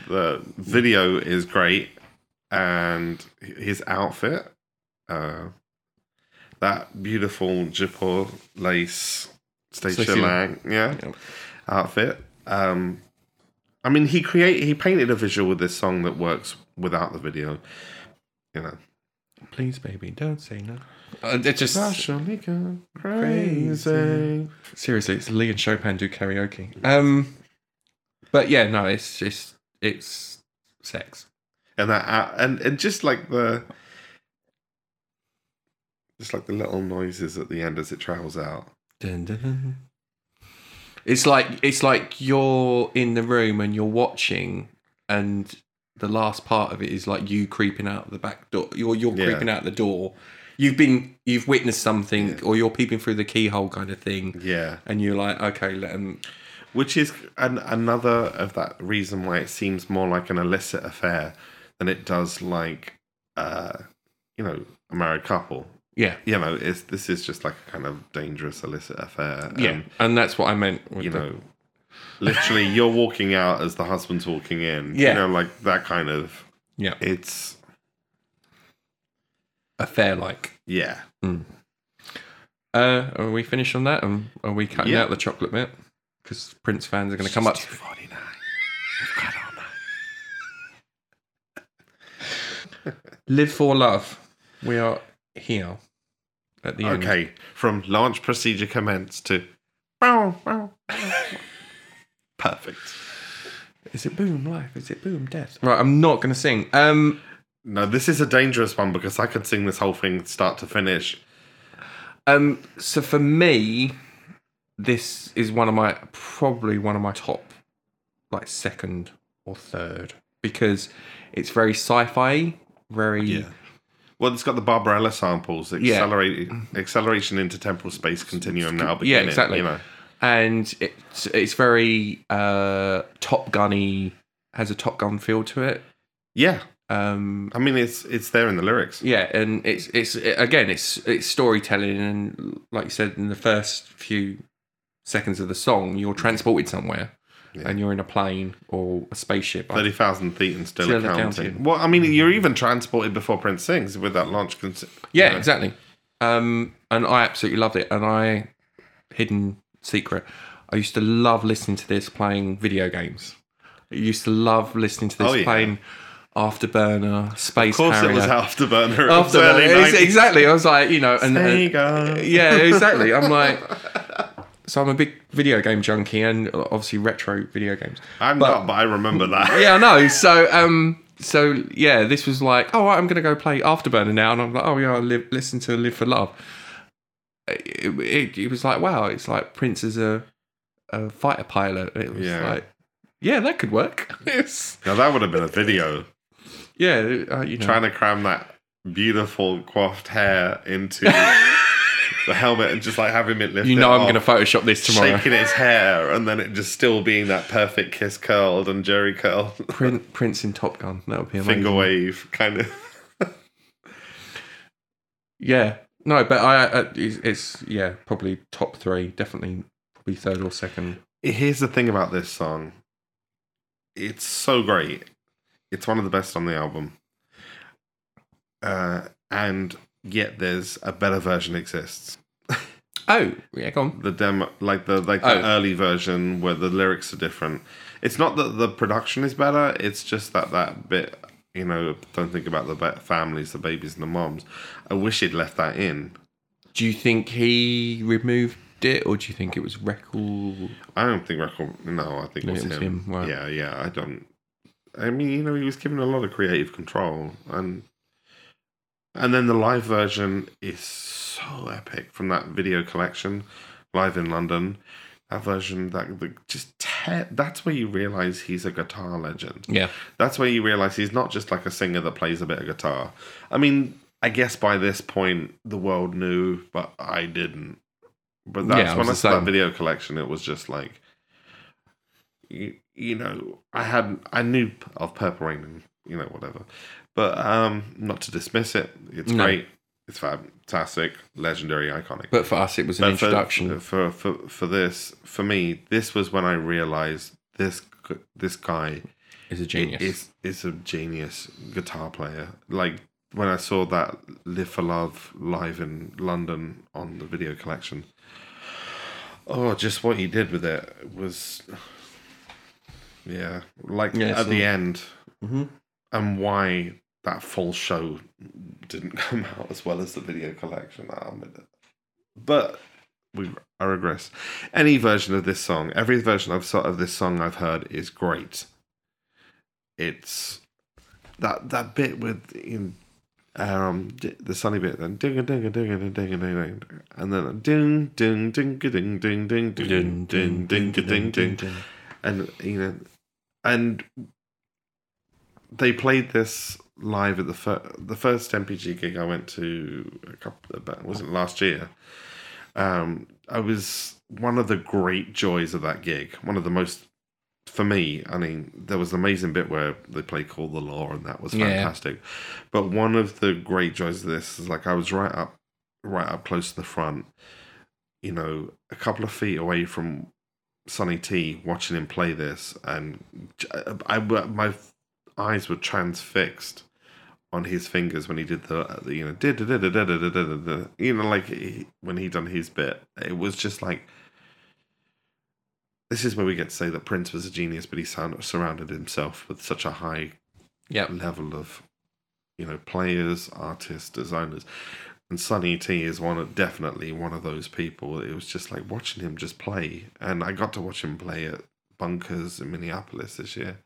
Speaker 2: The video is great, and his outfit, uh, that beautiful Jippo lace
Speaker 1: Stacia
Speaker 2: Lang, yeah, outfit. Um, I mean, he create he painted a visual with this song that works without the video. You know,
Speaker 1: Please, baby, don't say no. Uh, it just
Speaker 2: Partially gone crazy.
Speaker 1: seriously, it's Lee and Chopin do karaoke. Um, but yeah, no, it's just it's sex.
Speaker 2: and that uh, and and just like the just like the little noises at the end as it travels out.
Speaker 1: Dun, dun, dun. It's like it's like you're in the room and you're watching, and the last part of it is like you creeping out the back door. You're you're
Speaker 2: Yeah.
Speaker 1: creeping out the door. You've been you've witnessed something, or you're peeping through the keyhole kind of thing,
Speaker 2: Yeah,
Speaker 1: and you're like, okay, let them.
Speaker 2: which is an, another of that reason why it seems more like an illicit affair than it does like uh you know a married couple.
Speaker 1: Yeah,
Speaker 2: You know, it's this is just like a kind of dangerous illicit affair.
Speaker 1: yeah,
Speaker 2: and,
Speaker 1: and that's what I meant. With
Speaker 2: you
Speaker 1: the-
Speaker 2: know, literally you're walking out as the husband's walking in.
Speaker 1: Yeah.
Speaker 2: you know, like that kind of.
Speaker 1: yeah,
Speaker 2: It's
Speaker 1: affair like.
Speaker 2: yeah.
Speaker 1: Uh, are we finished on that? And are we cutting
Speaker 2: Yeah.
Speaker 1: out the chocolate bit? Because Prince fans are going to come up.
Speaker 2: Forty nine. We've got all night.
Speaker 1: Live for love. We are here at the end.
Speaker 2: Okay, from launch procedure commence to. Bow, bow, bow. Perfect.
Speaker 1: Is it boom life? Is it boom death? Right, I'm not going to sing. Um,
Speaker 2: No, this is a dangerous one because I could sing this whole thing start to finish.
Speaker 1: um. So for me, this is one of my probably one of my top, like second or third, because it's very sci-fi, very
Speaker 2: Well, it's got the Barbarella samples,
Speaker 1: Yeah.
Speaker 2: acceleration into temporal space continuum now.
Speaker 1: Yeah, exactly.
Speaker 2: You know,
Speaker 1: and it's it's very uh Top Gunny, has a Top Gun feel to it.
Speaker 2: yeah.
Speaker 1: Um,
Speaker 2: I mean, it's it's there in the lyrics.
Speaker 1: yeah, and it's it's again it's it's storytelling, and like you said in the first few seconds of the song, you're transported somewhere,
Speaker 2: Yeah.
Speaker 1: and you're in a plane or a spaceship.
Speaker 2: Thirty thousand feet and still,
Speaker 1: Still
Speaker 2: accounting.
Speaker 1: accounting.
Speaker 2: Well, I mean, you're even transported before Prince sings with that launch. Con-
Speaker 1: Yeah,
Speaker 2: know.
Speaker 1: exactly. Um, and I absolutely loved it. And I, hidden secret, I used to love listening to this playing video games. I used to love listening to this
Speaker 2: Oh, yeah.
Speaker 1: playing Afterburner, Space
Speaker 2: Of course,
Speaker 1: Harrier.
Speaker 2: it was Afterburner. It was early
Speaker 1: Afterburner,
Speaker 2: 90s.
Speaker 1: exactly. I was like, you know, and, and
Speaker 2: Sega.
Speaker 1: yeah, exactly. I'm like, so I'm a big video game junkie and obviously retro video games.
Speaker 2: I'm not, but I remember that.
Speaker 1: Yeah, I know. So, um, so yeah, this was like, oh, right, I'm gonna go play Afterburner now, and I'm like, oh yeah, I live, listen to Live for Love. It, it, it was like, wow, it's like Prince as a, a fighter pilot. It was
Speaker 2: Yeah.
Speaker 1: like, yeah, that could work. It's,
Speaker 2: Now that would have been a video.
Speaker 1: Yeah, uh, you know,
Speaker 2: Trying to cram that beautiful coiffed hair into the helmet and just like having it lift
Speaker 1: you know, I'm gonna Photoshop this tomorrow.
Speaker 2: shaking his hair and then it just still being that perfect kiss curled and Jerry curl
Speaker 1: Prince, Prince in Top Gun. That would be amazing.
Speaker 2: finger wave kind of.
Speaker 1: Yeah, no, but I, uh, it's, it's yeah, probably top three, definitely probably third or second.
Speaker 2: Here's the thing about this song. It's so great. It's one of the best on the album. Uh, and yet there's a better version exists.
Speaker 1: Oh, yeah, go on.
Speaker 2: The demo, like the like the
Speaker 1: Oh.
Speaker 2: early version where the lyrics are different. It's not that the production is better. It's just that that bit, you know, don't think about the families, the babies, and the moms. I wish he'd left that in.
Speaker 1: Do you think he removed it, or do you think it was record?
Speaker 2: I don't think record. No, I think it was,
Speaker 1: it was
Speaker 2: him.
Speaker 1: him.
Speaker 2: Yeah, yeah. I don't. I mean, you know, he was given a lot of creative control, and and then the live version is so epic from that video collection, live in London. That version, that the, just te- that's where you realize he's a guitar legend.
Speaker 1: Yeah,
Speaker 2: That's where you realize he's not just like a singer that plays a bit of guitar. I mean, I guess by this point the world knew, but I didn't. But that's
Speaker 1: I
Speaker 2: when I saw that video collection. It was just like, you, you know, I had I knew of Purple Rain and you know whatever, but um, not to dismiss it. It's
Speaker 1: No.
Speaker 2: great. It's fantastic, legendary, iconic.
Speaker 1: but for us, it was an
Speaker 2: But
Speaker 1: introduction.
Speaker 2: For, for for this for me. This was when I realized this this guy
Speaker 1: is a genius.
Speaker 2: is is a genius guitar player. Like when I saw that "Live for Love" live in London on the video collection. Oh, just what he did with it was Yeah, like
Speaker 1: Yeah,
Speaker 2: at
Speaker 1: so-
Speaker 2: the end,
Speaker 1: Mm-hmm.
Speaker 2: and why that full show didn't come out as well as the video collection. Um, but we I regress. Any version of this song, every version of sort of this song I've heard is great. It's that that bit with in um the sunny bit then ding ding ding ding ding ding ding and then ding ding ding ding ding ding ding ding ding ding ding ding and you know and they played this live at the fir- the first NPG gig I went to a couple about wasn't last year um I was one of the great joys of that gig one of the most for me I mean there was an amazing bit where they play Call the Law and that was
Speaker 1: Yeah.
Speaker 2: fantastic but one of the great joys of this is like I was right up right up close to the front you know a couple of feet away from Sonny T watching him play this, and I, I- my eyes were transfixed on his fingers when he did the, the you know did you know like he, when he done his bit. It was just like this is where we get to say that Prince was a genius, but he sound, surrounded himself with such a high
Speaker 1: Yep.
Speaker 2: level of you know players, artists, designers. And Sonny T is one of definitely one of those people. It was just like watching him just play, and I got to watch him play at Bunkers in Minneapolis this year,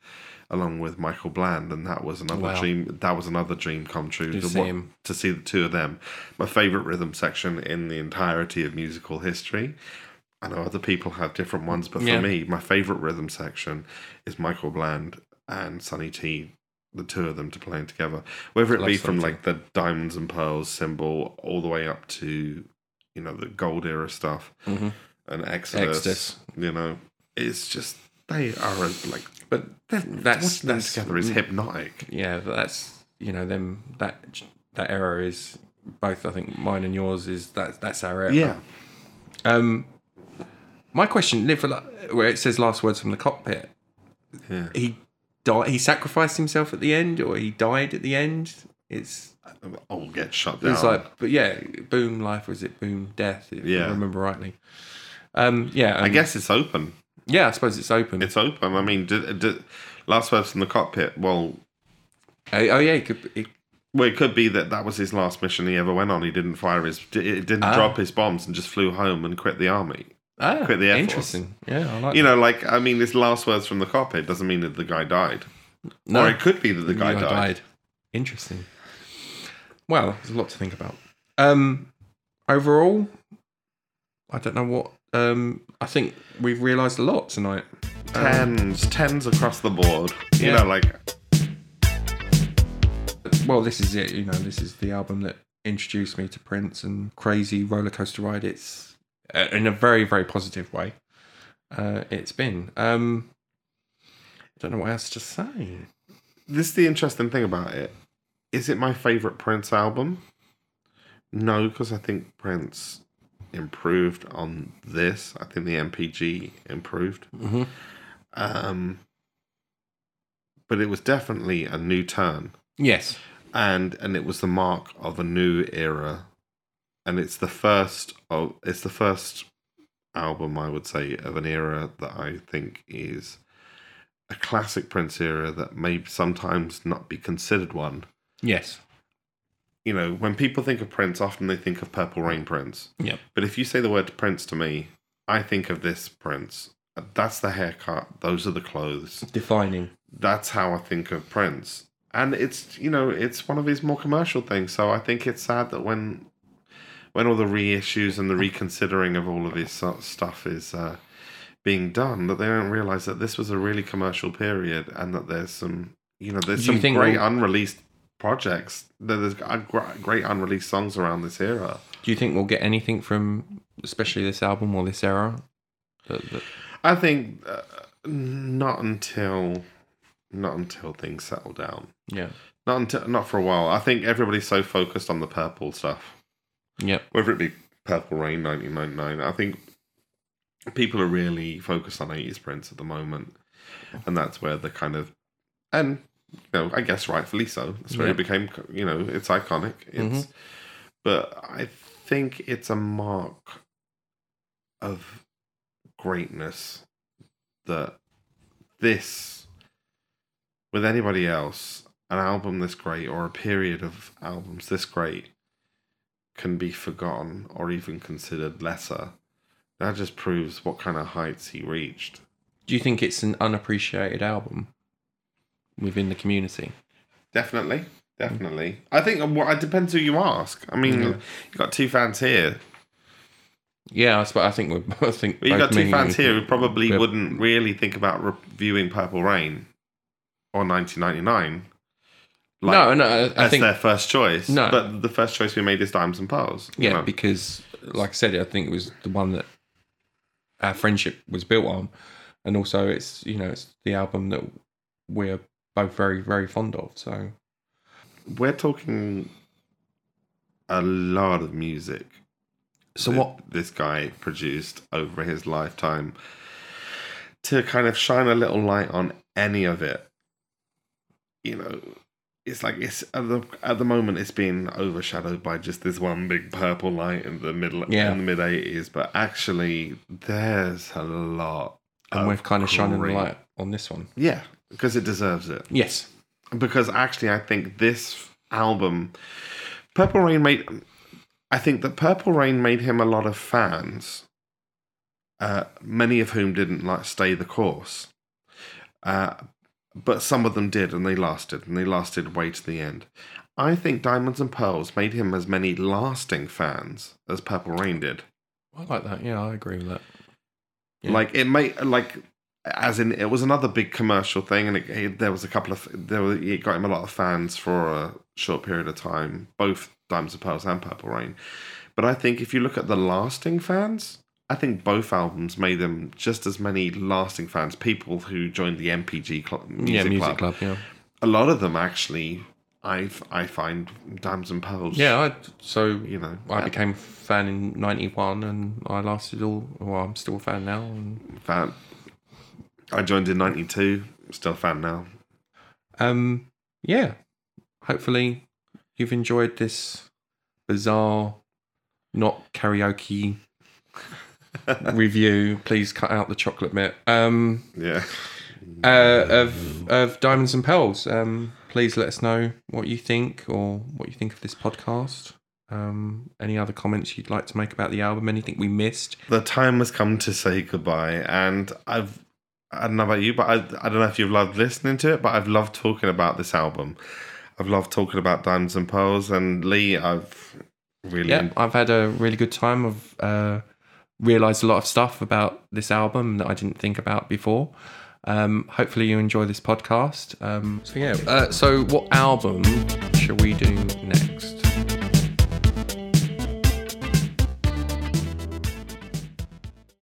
Speaker 2: along with Michael Bland, and that was another
Speaker 1: Wow.
Speaker 2: dream. That was another dream come true
Speaker 1: To
Speaker 2: to,
Speaker 1: see
Speaker 2: wa-
Speaker 1: him.
Speaker 2: to see the two of them. My favorite rhythm section in the entirety of musical history. I know other people have different ones, but for
Speaker 1: Yeah.
Speaker 2: me, my favorite rhythm section is Michael Bland and Sonny T, the two of them to playing together. Whether it be from like the diamonds and pearls symbol all the way up to, you know, the gold era stuff
Speaker 1: Mhm.
Speaker 2: and Exodus,
Speaker 1: Exodus.
Speaker 2: you know, it's just they are like
Speaker 1: But that's
Speaker 2: watching
Speaker 1: that's
Speaker 2: together is hypnotic.
Speaker 1: yeah. but That's you know them that that era is both. I think mine and yours is that that's our era.
Speaker 2: Yeah,
Speaker 1: Um, my question, live for where it says last words from the cockpit.
Speaker 2: yeah.
Speaker 1: He died. He sacrificed himself at the end, or he died at the end. It's
Speaker 2: All get shut down.
Speaker 1: it's like, but yeah, boom life or is it boom death? If
Speaker 2: Yeah.
Speaker 1: I remember rightly. Um, yeah,
Speaker 2: I
Speaker 1: um,
Speaker 2: guess it's open.
Speaker 1: Yeah, I suppose it's open.
Speaker 2: It's open. I mean, did, did, last words from the cockpit. Well,
Speaker 1: oh, oh, yeah, it could. It,
Speaker 2: Well, it could be that that was his last mission he ever went on. He didn't fire his, it didn't
Speaker 1: Ah.
Speaker 2: drop his bombs and just flew home and quit the army.
Speaker 1: Ah,
Speaker 2: Quit the Air Force.
Speaker 1: interesting. Yeah, I like.
Speaker 2: You know, like I mean, his last words from the cockpit doesn't mean that the guy died,
Speaker 1: no,
Speaker 2: or it could be that the guy
Speaker 1: I
Speaker 2: died.
Speaker 1: Interesting. Well, there's a lot to think about. Um, overall, I don't know what. Um, I think we've realised a lot tonight. Um,
Speaker 2: Tens, tens across the board. You
Speaker 1: Yeah.
Speaker 2: know, like
Speaker 1: well, this is it. You know, this is the album that introduced me to Prince and Crazy Roller Coaster Ride. It's in a very, very positive way. Uh, it's been. Um, don't know what else to say.
Speaker 2: this is the interesting thing about it. Is it my favorite Prince album? No, because I think Prince improved on this. I think the NPG improved.
Speaker 1: Mhm.
Speaker 2: Um, but it was definitely a new turn,
Speaker 1: Yes.
Speaker 2: and and it was the mark of a new era, and it's the first of it's the first album I would say of an era that I think is a classic Prince era that may sometimes not be considered one.
Speaker 1: Yes.
Speaker 2: You know, when people think of Prince, often they think of Purple Rain Prince.
Speaker 1: Yep.
Speaker 2: But if you say the word Prince to me, I think of this Prince. That's the haircut. Those are the clothes.
Speaker 1: Defining.
Speaker 2: That's how I think of Prince. And it's you know it's one of his more commercial things. So I think it's sad that when when all the reissues and the reconsidering of all of his so- stuff is uh, being done, that they don't realize that this was a really commercial period and that there's some you know there's
Speaker 1: Do
Speaker 2: some great
Speaker 1: we'll-
Speaker 2: unreleased projects. That there's great unreleased songs around this era.
Speaker 1: Do you think we'll get anything from, especially this album or this era? That, that,
Speaker 2: I think uh, not until not until things settle down.
Speaker 1: yeah.
Speaker 2: Not until not for a while. I think everybody's so focused on the purple stuff,
Speaker 1: Yep.
Speaker 2: whether it be Purple Rain 1999. I think people are really focused on 80s Prince at the moment, and that's where the kind of and you know I guess rightfully so. That's where
Speaker 1: Yeah.
Speaker 2: it became you know it's iconic. It's mm-hmm. but I think it's a mark of greatness that this with anybody else, an album this great or a period of albums this great can be forgotten or even considered lesser. That just proves what kind of heights he reached.
Speaker 1: Do you think it's an unappreciated album within the community?
Speaker 2: Definitely, definitely. I think uh, well, it depends who you ask. I mean,
Speaker 1: Yeah.
Speaker 2: you got two fans here.
Speaker 1: Yeah, I, suppose, I think we're. I think
Speaker 2: But you
Speaker 1: both
Speaker 2: got two fans here who probably wouldn't really think about reviewing Purple Rain or 1999.
Speaker 1: No, no, I,
Speaker 2: as
Speaker 1: think
Speaker 2: their first choice.
Speaker 1: No.
Speaker 2: but the first choice we made is Diamonds and Pearls. you
Speaker 1: yeah,
Speaker 2: know.
Speaker 1: because like I said, I think it was the one that our friendship was built on, and also it's you know it's the album that we're both very very fond of. So
Speaker 2: we're talking a lot of music.
Speaker 1: so what?
Speaker 2: this guy produced over his lifetime to kind of shine a little light on any of it. You know, it's like it's at the at the moment it's been overshadowed by just this one big purple light in the middle
Speaker 1: Yeah.
Speaker 2: in the mid eighties, but actually there's a lot.
Speaker 1: And we're kind of shining the light on this one.
Speaker 2: Yeah, because it deserves it.
Speaker 1: Yes.
Speaker 2: because actually I think this album Purple Rain made I think that Purple Rain made him a lot of fans uh, many of whom didn't like stay the course uh, but some of them did and they lasted and they lasted way to the end I think Diamonds and Pearls made him as many lasting fans as Purple Rain did
Speaker 1: I like that. Yeah, I agree with that. Yeah.
Speaker 2: like it made like as in it was another big commercial thing and it, it- there was a couple of there were it got him a lot of fans for a short period of time both diamonds and pearls and purple rain but i think if you look at the lasting fans i think both albums made them just as many lasting fans people who joined the npg cl- music,
Speaker 1: yeah, music
Speaker 2: club.
Speaker 1: club. Yeah.
Speaker 2: a lot of them actually i i find Dams and pearls
Speaker 1: Yeah. I, so
Speaker 2: you know
Speaker 1: I became a fan in '91, and I lasted all. Well, I'm still a fan now. And,
Speaker 2: fan i joined in 92 still a fan now
Speaker 1: um, yeah. Hopefully, you've enjoyed this bizarre, not karaoke review. Please cut out the chocolate bit. Um,
Speaker 2: yeah
Speaker 1: uh, of of Diamonds and Pearls. Um, please let us know what you think or what you think of this podcast. Um, any other comments you'd like to make about the album? Anything we missed?
Speaker 2: the time has come to say goodbye and i've i don't know about you but I, I don't know if you've loved listening to it but i've loved talking about this album i've loved talking about diamonds and pearls and lee i've really
Speaker 1: Yeah, I've had a really good time. I've uh, realised a lot of stuff about this album that I didn't think about before. Um, hopefully, you enjoy this podcast. Um, so yeah. Uh, so, what album shall we do next?